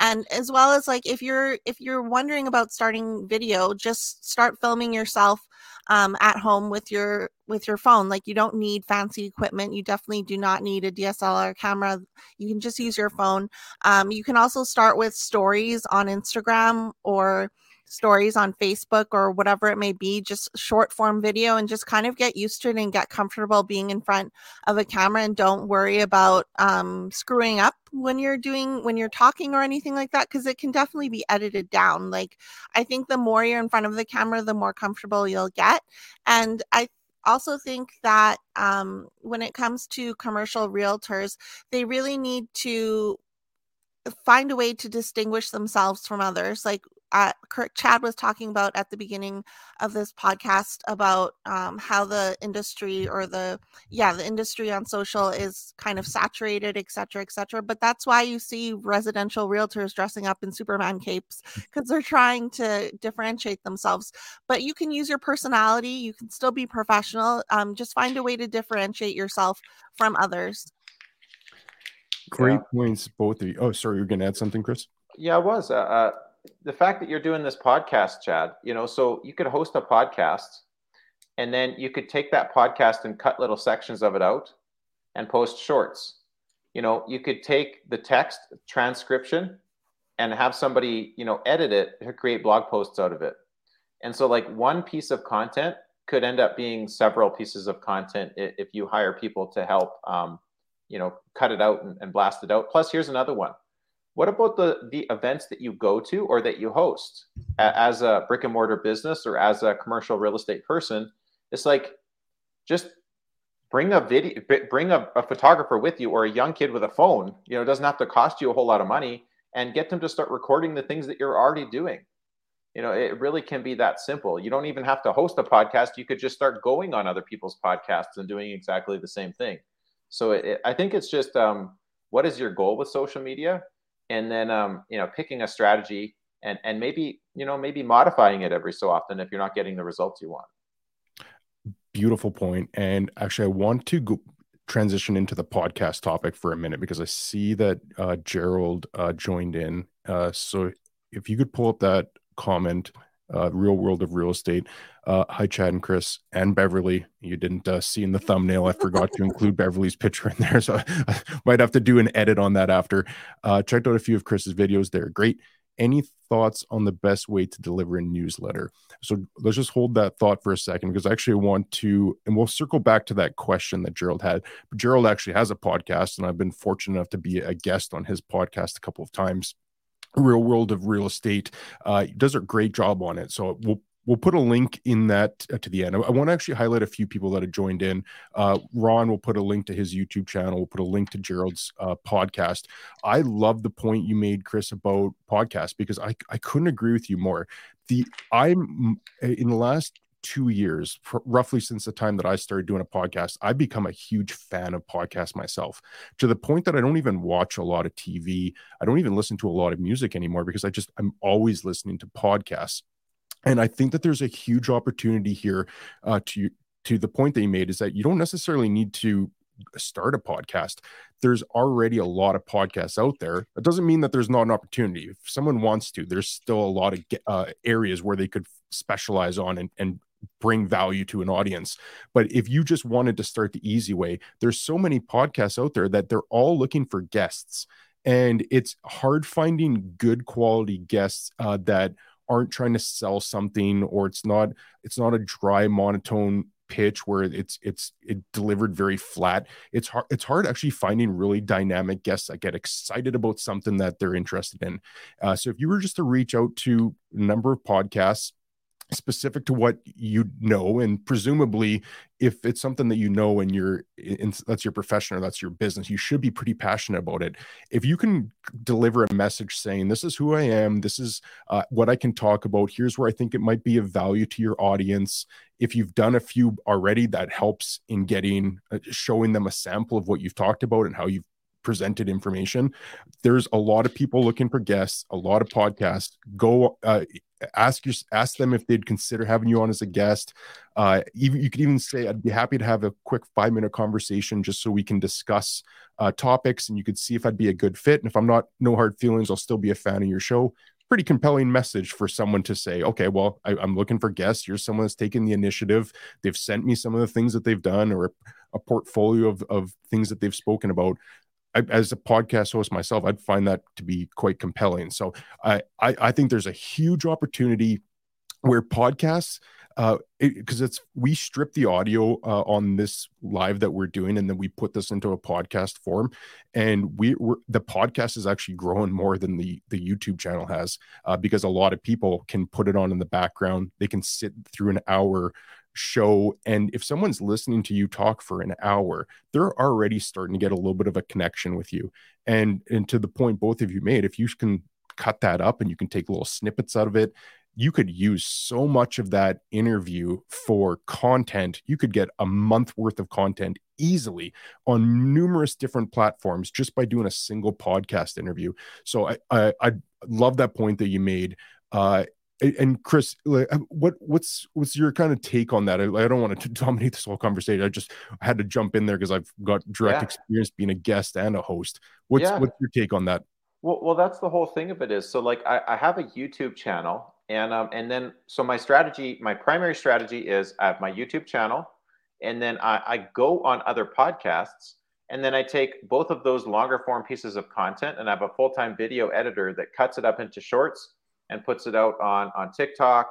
Speaker 2: and as well as like if you're if you're wondering about starting video, just start filming yourself um, at home with your with your phone like you don't need fancy equipment you definitely do not need a dslr camera you can just use your phone. Um, you can also start with stories on instagram or stories on Facebook or whatever it may be, just short form video and just kind of get used to it and get comfortable being in front of a camera and don't worry about um, screwing up when you're doing when you're talking or anything like that because it can definitely be edited down. Like i think the more you're in front of the camera the more comfortable you'll get. And i also think that um, when it comes to commercial realtors they really need to find a way to distinguish themselves from others. Like uh, Chad was talking about at the beginning of this podcast about um, how the industry or the yeah the industry on social is kind of saturated, et cetera, et cetera. But that's why you see residential realtors dressing up in Superman capes because they're trying to differentiate themselves. But you can use your personality. You can still be professional. Um, just find a way to differentiate yourself from others.
Speaker 1: Great yeah. points, both of you. Oh, sorry, you're going to add something, Chris.
Speaker 3: Yeah, I was. Uh, uh the fact that you're doing this podcast, Chad, you know, so you could host a podcast and then you could take that podcast and cut little sections of it out and post shorts. You know, you could take the text transcription and have somebody, you know, edit it to create blog posts out of it. And so, like, one piece of content could end up being several pieces of content if you hire people to help, um, you know, cut it out and, and blast it out. Plus, here's another one what about the the events that you go to or that you host as a brick and mortar business or as a commercial real estate person? It's like just bring a video, bring a, a photographer with you or a young kid with a phone. You know, it doesn't have to cost you a whole lot of money, and get them to start recording the things that you're already doing. You know, it really can be that simple. You don't even have to host a podcast. You could just start going on other people's podcasts and doing exactly the same thing. So it, it, I think it's just um, what is your goal with social media? And then um, you know picking a strategy and and maybe you know maybe modifying it every so often if you're not getting the results you want.
Speaker 1: Beautiful point and actually i want to go transition into the podcast topic for a minute because i see that uh, gerald uh, joined in uh, so if you could pull up that comment uh, real world of real estate. Uh, hi, Chad and Chris and Beverley. You didn't uh, see in the thumbnail. I forgot to include Beverley's picture in there, so I might have to do an edit on that after. Uh, checked out a few of Chris's videos. They're great. Any thoughts on the best way to deliver a newsletter? So let's just hold that thought for a second because I actually want to, and we'll circle back to that question that Gerald had. But Gerald actually has a podcast, and I've been fortunate enough to be a guest on his podcast a couple of times real world of real estate uh, does a great job on it so we'll we'll put a link in that uh, to the end. I, I want to actually highlight a few people that have joined in. Uh, Ron will put a link to his YouTube channel. We'll put a link to Gerald's uh, podcast. I love the point you made, Chris, about podcasts because I, I couldn't agree with you more. The I'm in the last two years, roughly since the time that I started doing a podcast, I've become a huge fan of podcasts myself to the point that I don't even watch a lot of TV. I don't even listen to a lot of music anymore because I just, I'm always listening to podcasts. And I think that there's a huge opportunity here uh, to, to the point that you made is that you don't necessarily need to start a podcast. There's already a lot of podcasts out there. It doesn't mean that there's not an opportunity. If someone wants to, there's still a lot of uh, areas where they could specialize on and, and bring value to an audience. But if you just wanted to start the easy way, there's so many podcasts out there that they're all looking for guests. and it's hard finding good quality guests uh, that aren't trying to sell something or it's not it's not a dry monotone pitch where it's it's it delivered very flat it's hard it's hard actually finding really dynamic guests that get excited about something that they're interested in uh, so if you were just to reach out to a number of podcasts specific to what you know and presumably if it's something that you know and you're in, that's your profession or that's your business you should be pretty passionate about it. If you can deliver a message saying this is who i am. This is uh, what i can talk about. Here's where i think it might be of value to your audience. If you've done a few already that helps in getting uh, showing them a sample of what you've talked about and how you've presented information. There's a lot of people looking for guests a lot of podcasts. Go uh, ask your ask them if they'd consider having you on as a guest. Uh, even you could even say i'd be happy to have a quick five minute conversation just so we can discuss uh, topics and you could see if i'd be a good fit. And if i'm not no hard feelings i'll still be a fan of your show. Pretty compelling message for someone to say okay well I, am looking for guests. You're someone that's taken the initiative. They've sent me some of the things that they've done or a portfolio of, of things that they've spoken about I, as a podcast host myself, I'd find that to be quite compelling. So I, I, I think there's a huge opportunity where podcasts uh because it, it's we strip the audio uh, on this live that we're doing and then we put this into a podcast form and we we're, the podcast is actually growing more than the the youtube channel has uh, because a lot of people can put it on in the background they can sit through an hour show and if someone's listening to you talk for an hour they're already starting to get a little bit of a connection with you. And and to the point both of you made if you can cut that up and you can take little snippets out of it you could use so much of that interview for content. You could get a month worth of content easily on numerous different platforms just by doing a single podcast interview. So i i, I love that point that you made. Uh, and Chris, uh, what what's what's your kind of take on that? I, I, don't want to dominate this whole conversation. I just had to jump in there because I've got direct yeah. experience being a guest and a host. What's yeah. what's your take on that?
Speaker 3: Well, well, that's the whole thing of it is so like I, I have a YouTube channel, and um, and then so my strategy, my primary strategy is I have my YouTube channel, and then I, I go on other podcasts, and then I take both of those longer form pieces of content, and I have a full time video editor that cuts it up into shorts and puts it out on on TikTok,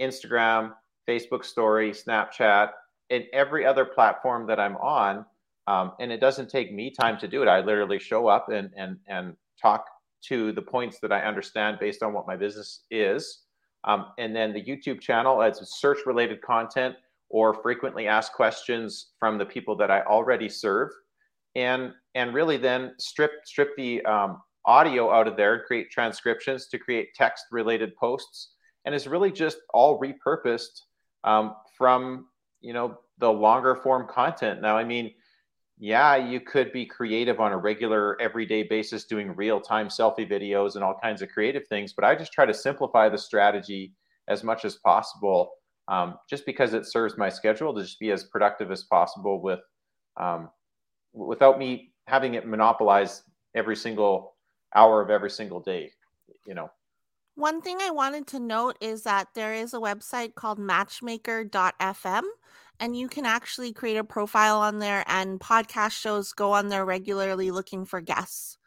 Speaker 3: Instagram, Facebook Story, Snapchat, and every other platform that I'm on. Um, and it doesn't take me time to do it. I literally show up and and and talk to the points that I understand based on what my business is. Um, and then the YouTube channel adds search related content or frequently asked questions from the people that I already serve. And and really then strip strip the um, audio out of there, create transcriptions to create text related posts, and it's really just all repurposed um, from you know the longer form content. Now, I mean, yeah, you could be creative on a regular, everyday basis, doing real time selfie videos and all kinds of creative things, but I just try to simplify the strategy as much as possible. Um, just because it serves my schedule to just be as productive as possible with um, without me having it monopolize every single hour of every single day, you know.
Speaker 2: One thing I wanted to note is that there is a website called matchmaker.fm and you can actually create a profile on there and podcast shows go on there regularly looking for guests.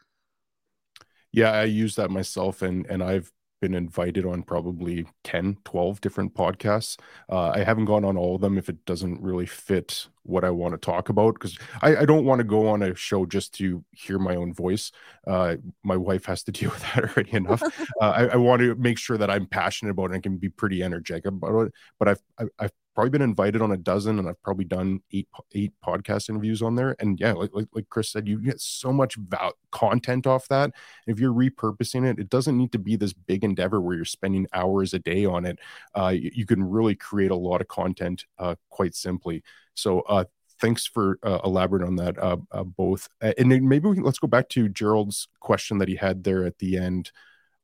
Speaker 1: Yeah, I use that myself and and I've been invited on probably 10 12 different podcasts. Uh, i haven't gone on all of them if it doesn't really fit what i want to talk about because I, I, don't want to go on a show just to hear my own voice. Uh, my wife has to deal with that already enough. Uh, I, I, want to make sure that i'm passionate about it and can be pretty energetic about it but i've i've probably been invited on a dozen and I've probably done eight eight podcast interviews on there. And yeah, like like, like Chris said, you get so much val- content off that. If you're repurposing it, it doesn't need to be this big endeavor where you're spending hours a day on it. Uh, you, you, can really create a lot of content uh, quite simply. So uh, thanks for uh, elaborating on that uh, uh, both. and then maybe we can, let's go back to Gerald's question that he had there at the end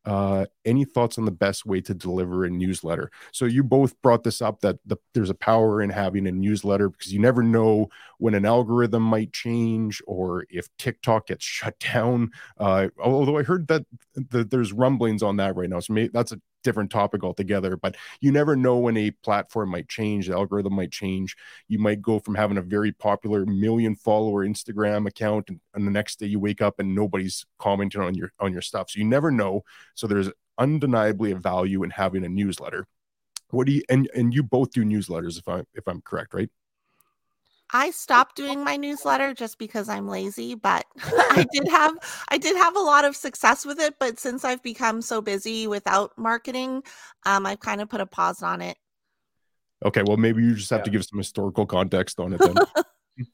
Speaker 1: uh, any thoughts on the best way to deliver a newsletter? So you both brought this up that the, there's a power in having a newsletter because you never know when an algorithm might change or if TikTok gets shut down. Uh, although I heard that, that there's rumblings on that right now, so maybe that's a different topic altogether. But you never know when a platform might change, the algorithm might change. You might go from having a very popular million follower Instagram account, and, and the next day you wake up and nobody's commenting on your on your stuff. So you never know. So there's undeniably a value in having a newsletter. What do you and and you both do newsletters if I if I'm correct, right?
Speaker 2: I stopped doing my newsletter just because I'm lazy, but I did have I did have a lot of success with it. But since I've become so busy without marketing, um, I've kind of put a pause on it.
Speaker 1: Okay, well, maybe you just have yeah. to give some historical context on it then.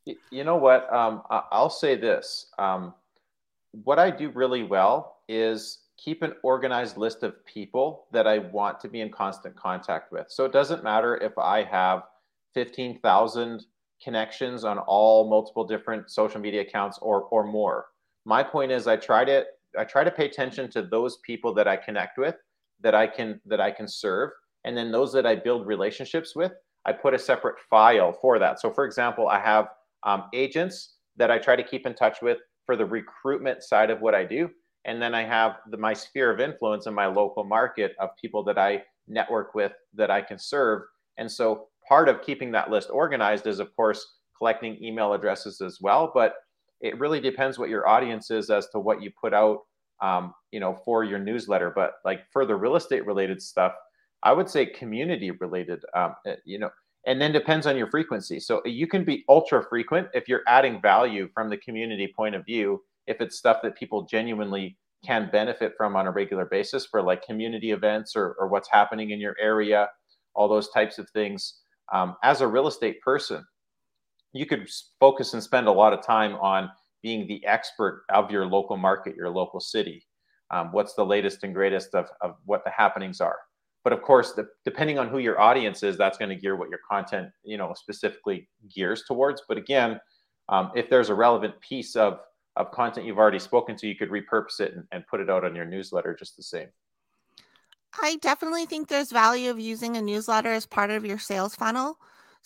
Speaker 3: you know what? Um, I'll say this. Um, what I do really well is keep an organized list of people that I want to be in constant contact with. So it doesn't matter if I have 15,000 connections on all multiple different social media accounts or or more. My point is I try to I try to pay attention to those people that I connect with that I can that I can serve and then those that I build relationships with I put a separate file for that. So for example, I have um, agents that I try to keep in touch with for the recruitment side of what I do and then I have the, my sphere of influence in my local market of people that I network with that I can serve. And so part of keeping that list organized is, of course, collecting email addresses as well. But it really depends what your audience is as to what you put out, um, you know, for your newsletter. But like for the real estate related stuff, I would say community related, um, eh, you know, and then depends on your frequency. So you can be ultra frequent if you're adding value from the community point of view if it's stuff that people genuinely can benefit from on a regular basis for like community events or, or what's happening in your area, all those types of things. Um, as a real estate person, you could focus and spend a lot of time on being the expert of your local market, your local city. Um, what's the latest and greatest of, of what the happenings are? But of course, the, depending on who your audience is, that's going to gear what your content, you know, specifically gears towards. But again, um, if there's a relevant piece of of content you've already spoken to, you could repurpose it and, and put it out on your newsletter just the same.
Speaker 2: I definitely think there's value of using a newsletter as part of your sales funnel.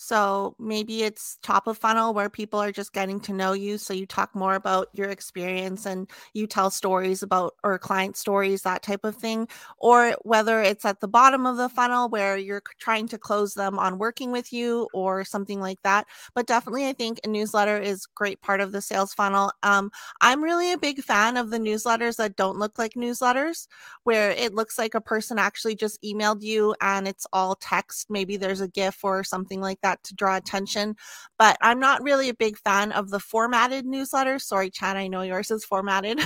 Speaker 2: So maybe it's top of funnel where people are just getting to know you. So you talk more about your experience and you tell stories about or client stories, that type of thing. Or whether it's at the bottom of the funnel where you're trying to close them on working with you or something like that. But definitely, I think a newsletter is great part of the sales funnel. Um, I'm really a big fan of the newsletters that don't look like newsletters, where it looks like a person actually just emailed you and it's all text. Maybe there's a GIF or something like that that to draw attention. But I'm not really a big fan of the formatted newsletter. Sorry, Chad, I know yours is formatted.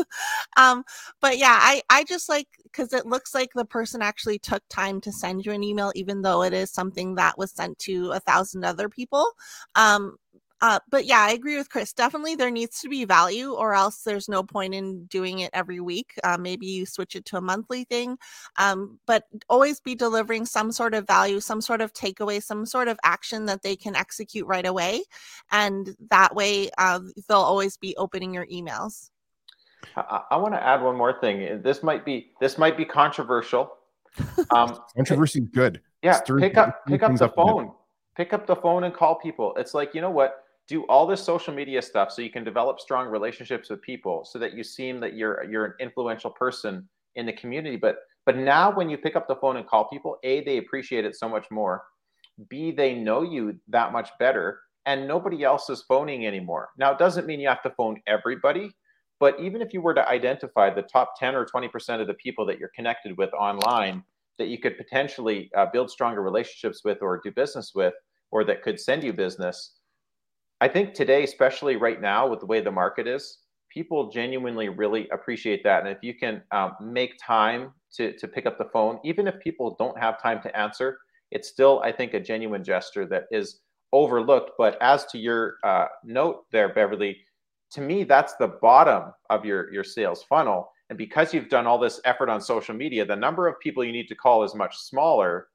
Speaker 2: um, but yeah, I, I just like because it looks like the person actually took time to send you an email, even though it is something that was sent to a thousand other people. Um, uh, but yeah, I agree with Chris. Definitely, there needs to be value, or else there's no point in doing it every week. Uh, maybe you switch it to a monthly thing, um, but always be delivering some sort of value, some sort of takeaway, some sort of action that they can execute right away, and that way uh, they'll always be opening your emails.
Speaker 3: I, I want to add one more thing. This might be this might be controversial.
Speaker 1: Um, Controversy is good.
Speaker 3: Yeah, pick up pick up the phone. Pick up the phone and call people. It's like you know what do all this social media stuff so you can develop strong relationships with people so that you seem that you're you're an influential person in the community. But but now when you pick up the phone and call people a they appreciate it so much more. B they know you that much better and nobody else is phoning anymore. Now it doesn't mean you have to phone everybody but even if you were to identify the top 10 or 20% of the people that you're connected with online that you could potentially uh, build stronger relationships with or do business with or that could send you business I think today, especially right now, with the way the market is, people genuinely really appreciate that. And if you can um, make time to, to pick up the phone, even if people don't have time to answer, it's still, I think, a genuine gesture that is overlooked. But as to your uh, note there, Beverley, to me, that's the bottom of your, your sales funnel. And because you've done all this effort on social media, the number of people you need to call is much smaller.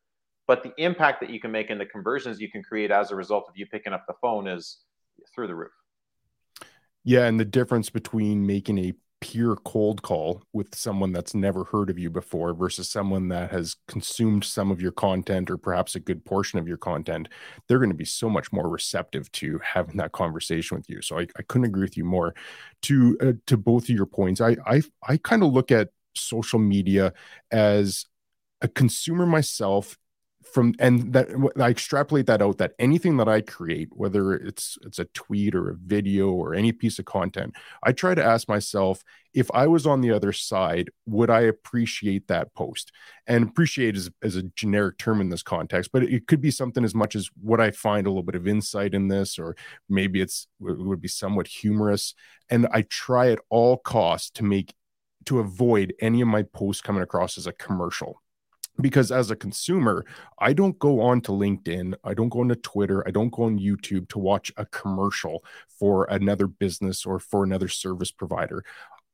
Speaker 3: But the impact that you can make and the conversions you can create as a result of you picking up the phone is through the roof.
Speaker 1: Yeah, and the difference between making a pure cold call with someone that's never heard of you before versus someone that has consumed some of your content or perhaps a good portion of your content, they're going to be so much more receptive to having that conversation with you. So I, I couldn't agree with you more. To uh, to both of your points, I I I kind of look at social media as a consumer myself from and that I extrapolate that out that anything that I create, whether it's it's a tweet or a video or any piece of content, I try to ask myself if I was on the other side, would I appreciate that post? And appreciate is, is a generic term in this context, but it could be something as much as would I find a little bit of insight in this, or maybe it's it would be somewhat humorous. And I try at all costs to make to avoid any of my posts coming across as a commercial because as a consumer i don't go on to linkedin i don't go on to twitter i don't go on youtube to watch a commercial for another business or for another service provider.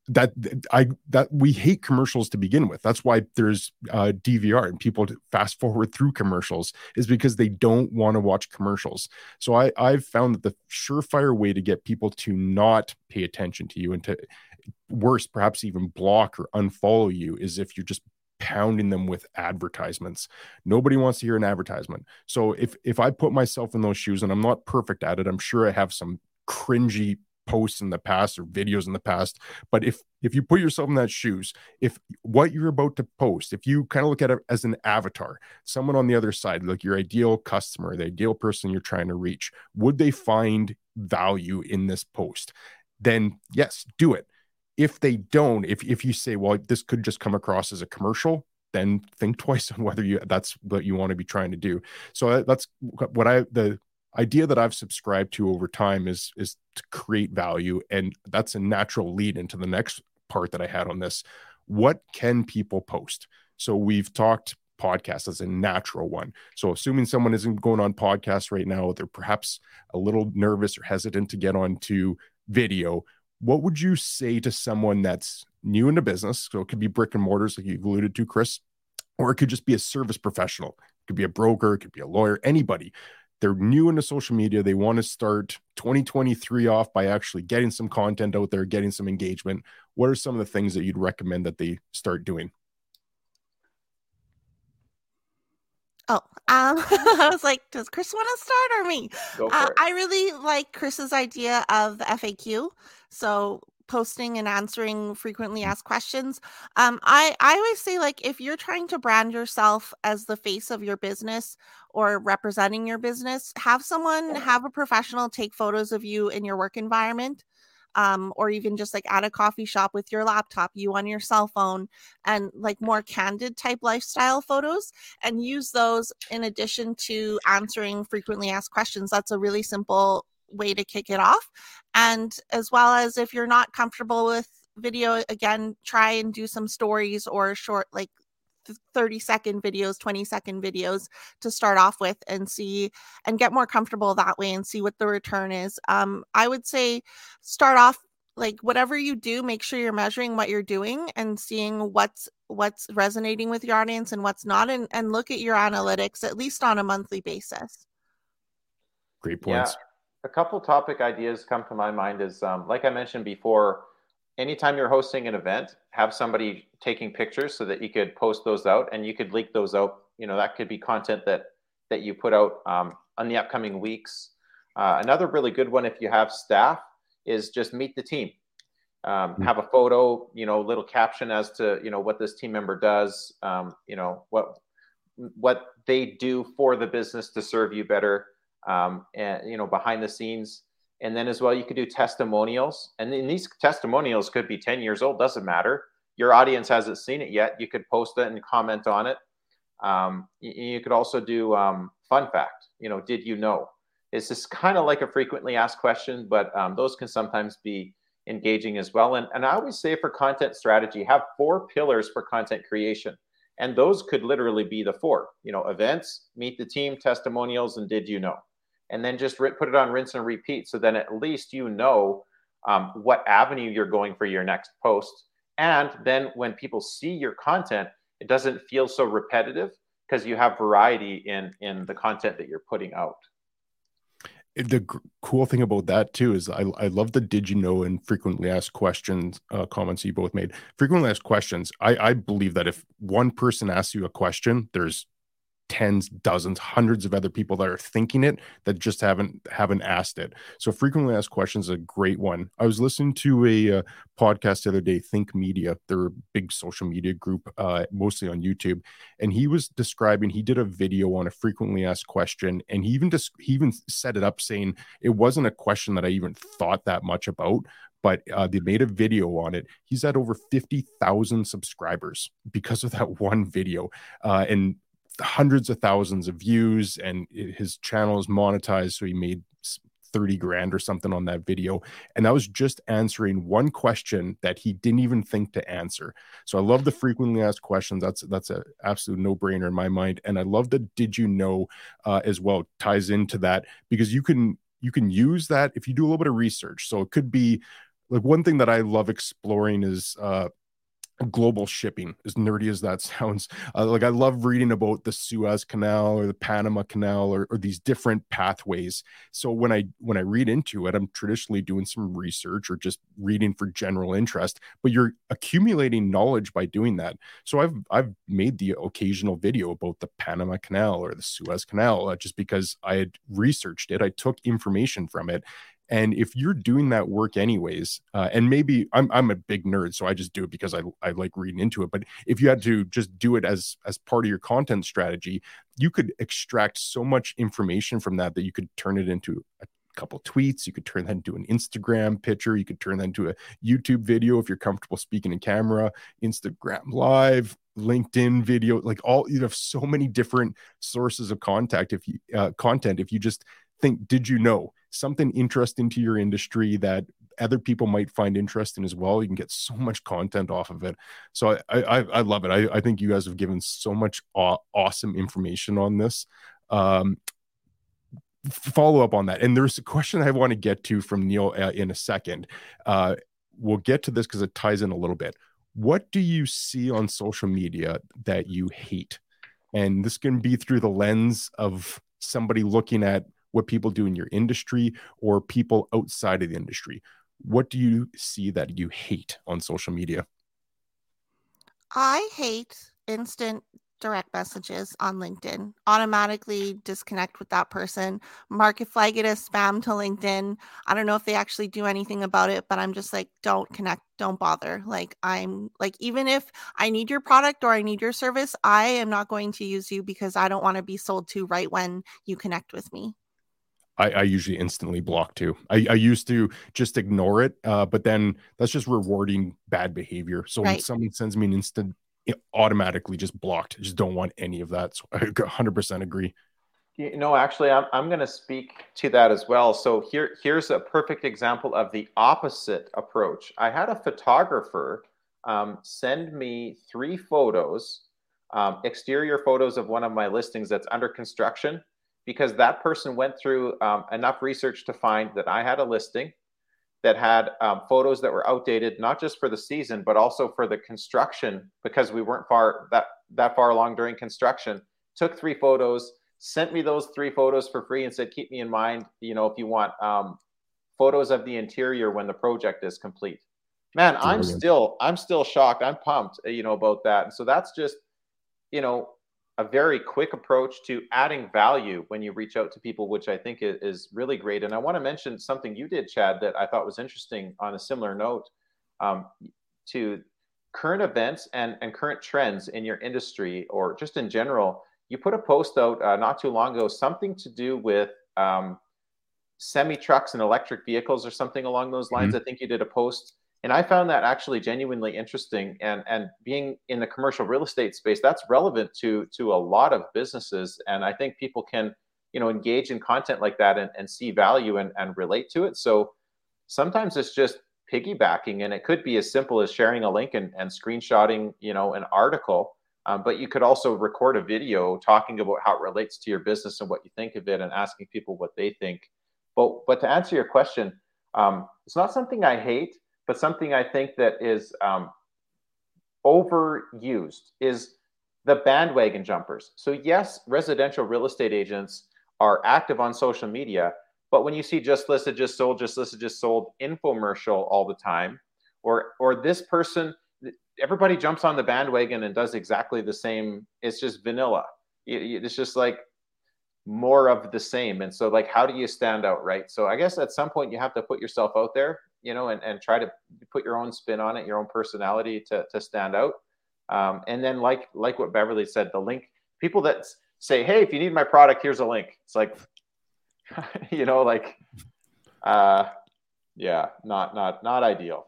Speaker 1: That i that we hate commercials to begin with. That's why there's uh, dvr and people fast forward through commercials is because they don't want to watch commercials. So i i've found that the surefire way to get people to not pay attention to you and to worse perhaps even block or unfollow you is if you're just pounding them with advertisements. Nobody wants to hear an advertisement. So if if I put myself in those shoes and I'm not perfect at it, I'm sure I have some cringy posts in the past or videos in the past but if if you put yourself in that shoes if what you're about to post if you kind of look at it as an avatar someone on the other side like your ideal customer the ideal person you're trying to reach would they find value in this post then yes do it if they don't if, if you say well this could just come across as a commercial then think twice on whether you that's what you want to be trying to do. So uh, that's what i the idea that i've subscribed to over time is is to create value and that's a natural lead into the next part that i had on this. What can people post? So we've talked podcast as a natural one. So assuming someone isn't going on podcast right now they're perhaps a little nervous or hesitant to get onto video what would you say to someone that's new into business? So it could be brick and mortars, like you've alluded to, Chris, or it could just be a service professional. It could be a broker, it could be a lawyer, anybody. They're new into social media. They want to start 2023 off by actually getting some content out there, getting some engagement. What are some of the things that you'd recommend that they start doing?
Speaker 2: Oh, um, I was like, does Chris want to start or me? Uh, I really like Chris's idea of the FAQ. So posting and answering frequently mm. asked questions. Um, I I always say like if you're trying to brand yourself as the face of your business or representing your business, have someone have a professional take photos of you in your work environment um, or even just like at a coffee shop with your laptop, you on your cell phone, and like more candid type lifestyle photos, and use those in addition to answering frequently asked questions. That's a really simple way to kick it off. And as well as if you're not comfortable with video, again, try and do some stories or short, like 30 second videos 20 second videos to start off with and see and get more comfortable that way and see what the return is. Um i would say start off like whatever you do make sure you're measuring what you're doing and seeing what's what's resonating with your audience and what's not and, and look at your analytics at least on a monthly basis.
Speaker 1: Great points.
Speaker 3: Yeah. a couple topic ideas come to my mind is um, like i mentioned before anytime you're hosting an event, have somebody taking pictures so that you could post those out and you could leak those out. You know, that could be content that that you put out um, on the upcoming weeks. Uh, another really good one, if you have staff, is just meet the team. Um, mm-hmm. have a photo, you know, little caption as to you know what this team member does, um, you know what what they do for the business to serve you better, um, and you know behind the scenes and then as well, you could do testimonials. And then these testimonials could be 10 years old, doesn't matter. Your audience hasn't seen it yet. You could post it and comment on it. Um, you, you, could also do um, fun fact, you know, did you know? It's just kind of like a frequently asked question, but um, those can sometimes be engaging as well. And, and I always say for content strategy, have four pillars for content creation. And those could literally be the four, you know, events, meet the team, testimonials, and did you know? And then just put it on rinse and repeat. So then at least you know um, what avenue you're going for your next post. And then when people see your content, it doesn't feel so repetitive because you have variety in in the content that you're putting out.
Speaker 1: The g- cool thing about that too is I, I love the did you know and frequently asked questions uh, comments you both made. Frequently asked questions. I, I believe that if one person asks you a question, there's tens dozens hundreds of other people that are thinking it that just haven't haven't asked it so frequently asked questions is a great one i was listening to a uh, podcast the other day think media they're a big social media group uh, mostly on youtube and he was describing he did a video on a frequently asked question and he even just he even set it up saying it wasn't a question that i even thought that much about but uh, they made a video on it. He's had over 50,000 subscribers because of that one video. Uh, and hundreds of thousands of views and it, his channel is monetized so he made 30 grand or something on that video. And that was just answering one question that he didn't even think to answer. So i love the frequently asked questions. That's that's an absolute no-brainer in my mind. And i love the did you know uh, as well ties into that because you can you can use that if you do a little bit of research. So it could be like one thing that i love exploring is uh global shipping as nerdy as that sounds. Uh, like i love reading about the suez canal or the panama canal or, or, these different pathways. So when i when i read into it i'm traditionally doing some research or just reading for general interest but you're accumulating knowledge by doing that. So i've i've made the occasional video about the panama canal or the suez canal uh, just because i had researched it. I took information from it and if you're doing that work anyways, uh, and maybe I'm I'm a big nerd, so I just do it because I I like reading into it. But if you had to just do it as as part of your content strategy, you could extract so much information from that that you could turn it into a couple tweets. You could turn that into an Instagram picture. You could turn that into a YouTube video if you're comfortable speaking in camera, Instagram live, LinkedIn video, like all you have so many different sources of contact. If you uh, content, if you just think, did you know something interesting to your industry that other people might find interesting as well. You can get so much content off of it. So I I, I love it. I, I think you guys have given so much aw- awesome information on this. Um, follow up on that. And there's a question I want to get to from Neil uh, in a second. Uh, we'll get to this because it ties in a little bit. What do you see on social media that you hate? And this can be through the lens of somebody looking at what people do in your industry or people outside of the industry. What do you see that you hate on social media?
Speaker 2: I hate instant direct messages on LinkedIn. Automatically disconnect with that person. Market flag it as spam to LinkedIn. I don't know if they actually do anything about it, but I'm just like, don't connect, don't bother. Like, I'm like, even if I need your product or I need your service, I am not going to use you because I don't want to be sold to right when you connect with me.
Speaker 1: I, I, usually instantly block too. I, I used to just ignore it, uh, but then that's just rewarding bad behavior. So right. when someone sends me an instant, it automatically just blocked. I just don't want any of that. So I 100% agree.
Speaker 3: You know, actually, I'm, I'm going to speak to that as well. So here, here's a perfect example of the opposite approach. I had a photographer um, send me three photos, um, exterior photos of one of my listings that's under construction because that person went through um, enough research to find that I had a listing that had um, photos that were outdated, not just for the season, but also for the construction because we weren't far that that far along during construction. Took three photos, sent me those three photos for free, and said, "Keep me in mind, you know, if you want um, photos of the interior when the project is complete." Man, I'm still I'm still shocked. I'm pumped, you know, about that. And so that's just, you know, a very quick approach to adding value when you reach out to people, which I think is really great. And I want to mention something you did, Chad, that I thought was interesting on a similar note um, to current events and, and current trends in your industry or just in general. You put a post out uh, not too long ago, something to do with um, semi trucks and electric vehicles or something along those lines. Mm-hmm. I think you did a post and I found that actually genuinely interesting. And and being in the commercial real estate space, that's relevant to to a lot of businesses. And I think people can, you know, engage in content like that and, and see value and, and relate to it. So sometimes it's just piggybacking, and it could be as simple as sharing a link and, and screenshotting, you know, an article. Um, but you could also record a video talking about how it relates to your business and what you think of it, and asking people what they think. But but to answer your question, um, it's not something I hate but something I think that is um, overused is the bandwagon jumpers. So, yes, residential real estate agents are active on social media, but when you see just listed, just sold, just listed, just sold infomercial all the time, or or this person, everybody jumps on the bandwagon and does exactly the same. It's just vanilla. it's just like more of the same. And so, like, how do you stand out, right? So, I guess at some point you have to put yourself out there, you know, and, and try to put your own spin on it, your own personality to, to stand out. Um, and then, like, like what Beverley said, the link people that say, "Hey, if you need my product, here's a link." It's like, you know, like, uh, yeah, not not not ideal.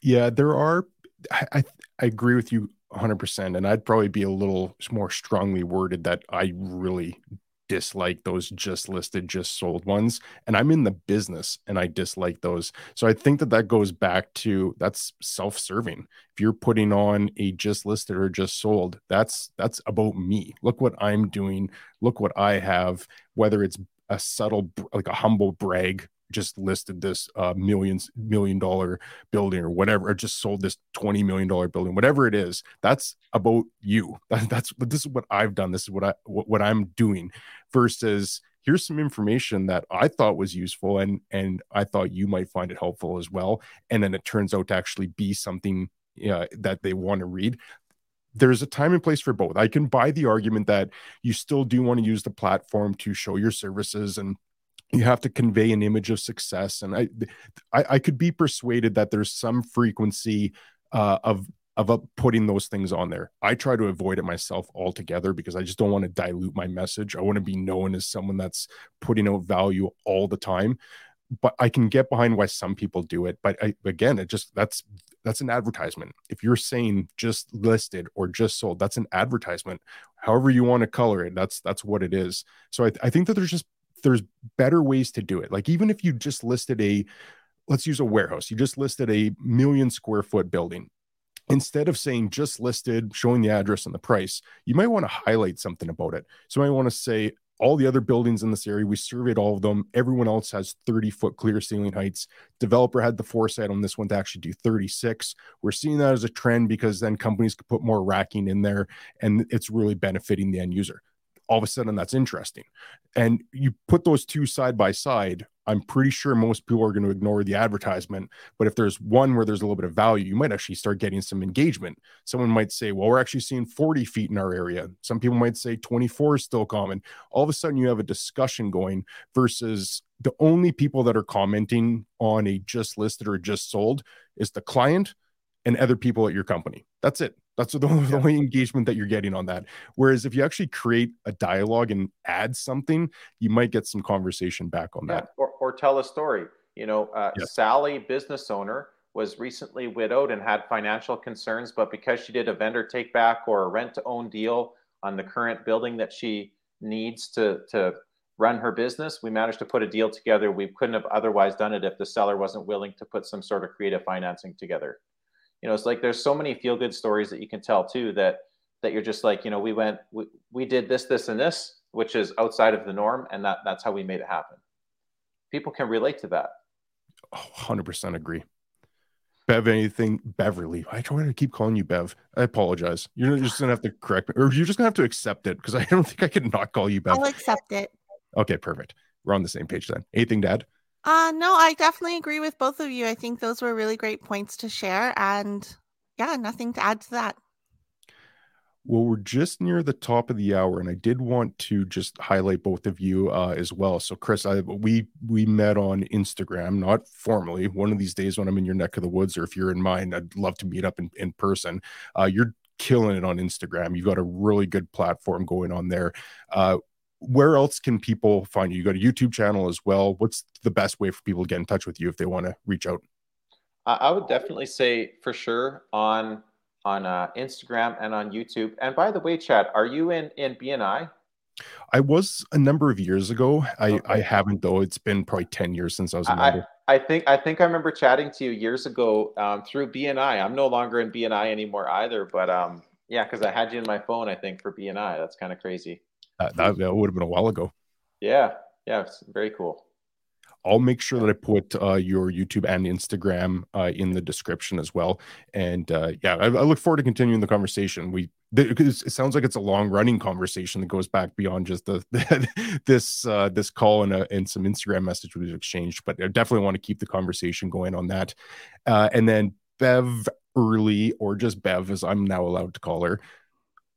Speaker 1: Yeah, there are. I I agree with you 100%. And I'd probably be a little more strongly worded that I really dislike those just listed, just sold ones. And I'm in the business and I dislike those. So I think that that goes back to that's self serving. If you're putting on a just listed or just sold, that's that's about me. Look what I'm doing. Look what I have, whether it's a subtle, like a humble brag just listed this uh, millions million dollar building or whatever or just sold this 20 million dollar building whatever it is that's about you. That, that's this is what i've done. This is what i what, what i'm doing versus here's some information that i thought was useful and and i thought you might find it helpful as well. And then it turns out to actually be something uh, that they want to read. There's a time and place for both. I can buy the argument that you still do want to use the platform to show your services and you have to convey an image of success and i i, I could be persuaded that there's some frequency uh, of of putting those things on there. I try to avoid it myself altogether because i just don't want to dilute my message. I want to be known as someone that's putting out value all the time but i can get behind why some people do it but I, again it just that's that's an advertisement. If you're saying just listed or just sold that's an advertisement. However you want to color it that's that's what it is. So I, I think that there's just there's better ways to do it. Like even if you just listed a let's use a warehouse, you just listed a million square foot building. Instead of saying just listed, showing the address and the price, you might want to highlight something about it. So I want to say all the other buildings in this area, we surveyed all of them. Everyone else has 30 foot clear ceiling heights. Developer had the foresight on this one to actually do 36. We're seeing that as a trend because then companies could put more racking in there and it's really benefiting the end user all of a sudden that's interesting. And you put those two side by side, I'm pretty sure most people are going to ignore the advertisement. But if there's one where there's a little bit of value, you might actually start getting some engagement. Someone might say, well, we're actually seeing 40 feet in our area. Some people might say 24 is still common. All of a sudden, you have a discussion going versus the only people that are commenting on a just listed or just sold is the client and other people at your company. That's it. That's the, the yeah. only engagement that you're getting on that. Whereas if you actually create a dialogue and add something, you might get some conversation back on yeah, that.
Speaker 3: Or, or tell a story. You know, uh, Sally, business owner, was recently widowed and had financial concerns, but because she did a vendor take back or a rent to own deal on the current building that she needs to, to run her business, we managed to put a deal together. We couldn't have otherwise done it if the seller wasn't willing to put some sort of creative financing together you know it's like there's so many feel good stories that you can tell too that that you're just like you know we went we, we did this this and this which is outside of the norm and that that's how we made it happen people can relate to that
Speaker 1: oh, 100% agree Bev, anything Beverley? I try to keep calling you Bev. I apologize. You're just gonna have to correct me, or you're just gonna have to accept it because I don't think I can not call you Bev.
Speaker 2: I'll accept it.
Speaker 1: Okay, perfect. We're on the same page then. Anything, Dad?
Speaker 2: Uh, no, I definitely agree with both of you. I think those were really great points to share. And yeah, nothing to add to that.
Speaker 1: Well, we're just near the top of the hour, and I did want to just highlight both of you uh, as well. So, Chris, I, we we met on Instagram, not formally. One of these days, when I'm in your neck of the woods, or if you're in mine, I'd love to meet up in, in person. Uh, you're killing it on Instagram. You've got a really good platform going on there. Uh, where else can people find you? You got a YouTube channel as well. What's the best way for people to get in touch with you if they want to reach out?
Speaker 3: I would definitely say for sure on on uh, Instagram and on YouTube. And by the way, Chad, are you in in BNI?
Speaker 1: I was a number of years ago. I, okay. I haven't though. It's been probably ten years since I was a member.
Speaker 3: I, I think I think I remember chatting to you years ago um, through BNI. I'm no longer in BNI anymore either, but um, yeah, because I had you in my phone. I think for BNI. That's kind of crazy.
Speaker 1: Uh, that, that would have been a while ago.
Speaker 3: Yeah, yeah, it's very cool.
Speaker 1: I'll make sure that I put uh, your YouTube and Instagram uh, in the description as well. And uh, yeah, I, I, look forward to continuing the conversation. We it sounds like it's a long running conversation that goes back beyond just the, the this uh, this call and, a, and some Instagram message we've exchanged. But I definitely want to keep the conversation going on that. Uh, and then Bev Early, or just Bev, as I'm now allowed to call her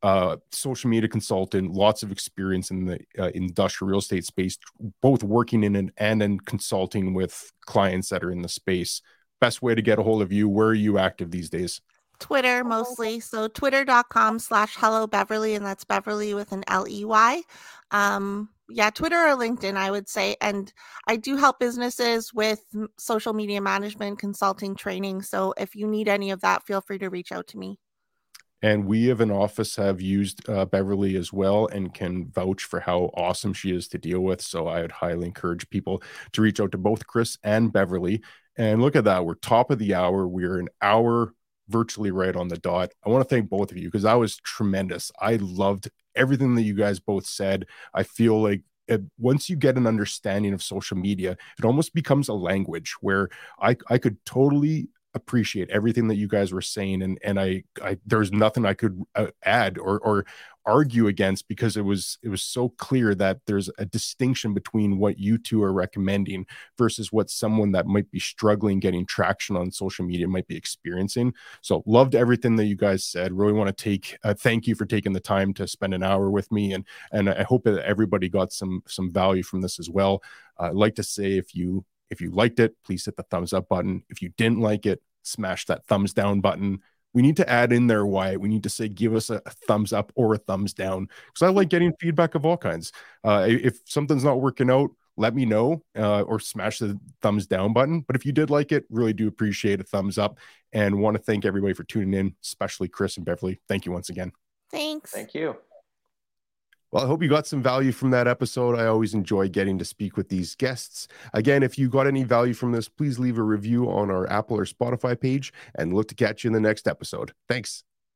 Speaker 1: uh, social media consultant, lots of experience in the uh, industrial real estate space, both working in it and in consulting with clients that are in the space. Best way to get a hold of you, where are you active these days?
Speaker 2: Twitter mostly. So twitter.com slash hello Beverley, and that's Beverley with an L E Y. Um, yeah, Twitter or LinkedIn, I would say. And I do help businesses with social media management, consulting, training. So if you need any of that, feel free to reach out to me.
Speaker 1: And we of an office have used uh, Beverley as well and can vouch for how awesome she is to deal with. So I would highly encourage people to reach out to both Chris and Beverley. And look at that, we're top of the hour. We're an hour virtually right on the dot. I want to thank both of you because that was tremendous. I loved everything that you guys both said. I feel like it, once you get an understanding of social media, it almost becomes a language where I, I could totally appreciate everything that you guys were saying and and I, I there's nothing I could uh, add or or argue against because it was it was so clear that there's a distinction between what you two are recommending versus what someone that might be struggling getting traction on social media might be experiencing. So loved everything that you guys said. Really want to take uh, thank you for taking the time to spend an hour with me and and i hope that everybody got some some value from this as well. Uh, i'd like to say if you if you liked it please hit the thumbs up button. If you didn't like it smash that thumbs down button. We need to add in there why. We need to say give us a, a thumbs up or a thumbs down because i like getting feedback of all kinds. Uh, if something's not working out let me know uh, or smash the thumbs down button. But if you did like it really do appreciate a thumbs up. And want to thank everybody for tuning in especially chris and beverley. Thank you once again.
Speaker 2: Thanks.
Speaker 3: Thank you
Speaker 1: well, I hope you got some value from that episode. I always enjoy getting to speak with these guests. Again, if you got any value from this, please leave a review on our Apple or Spotify page and look to catch you in the next episode. Thanks.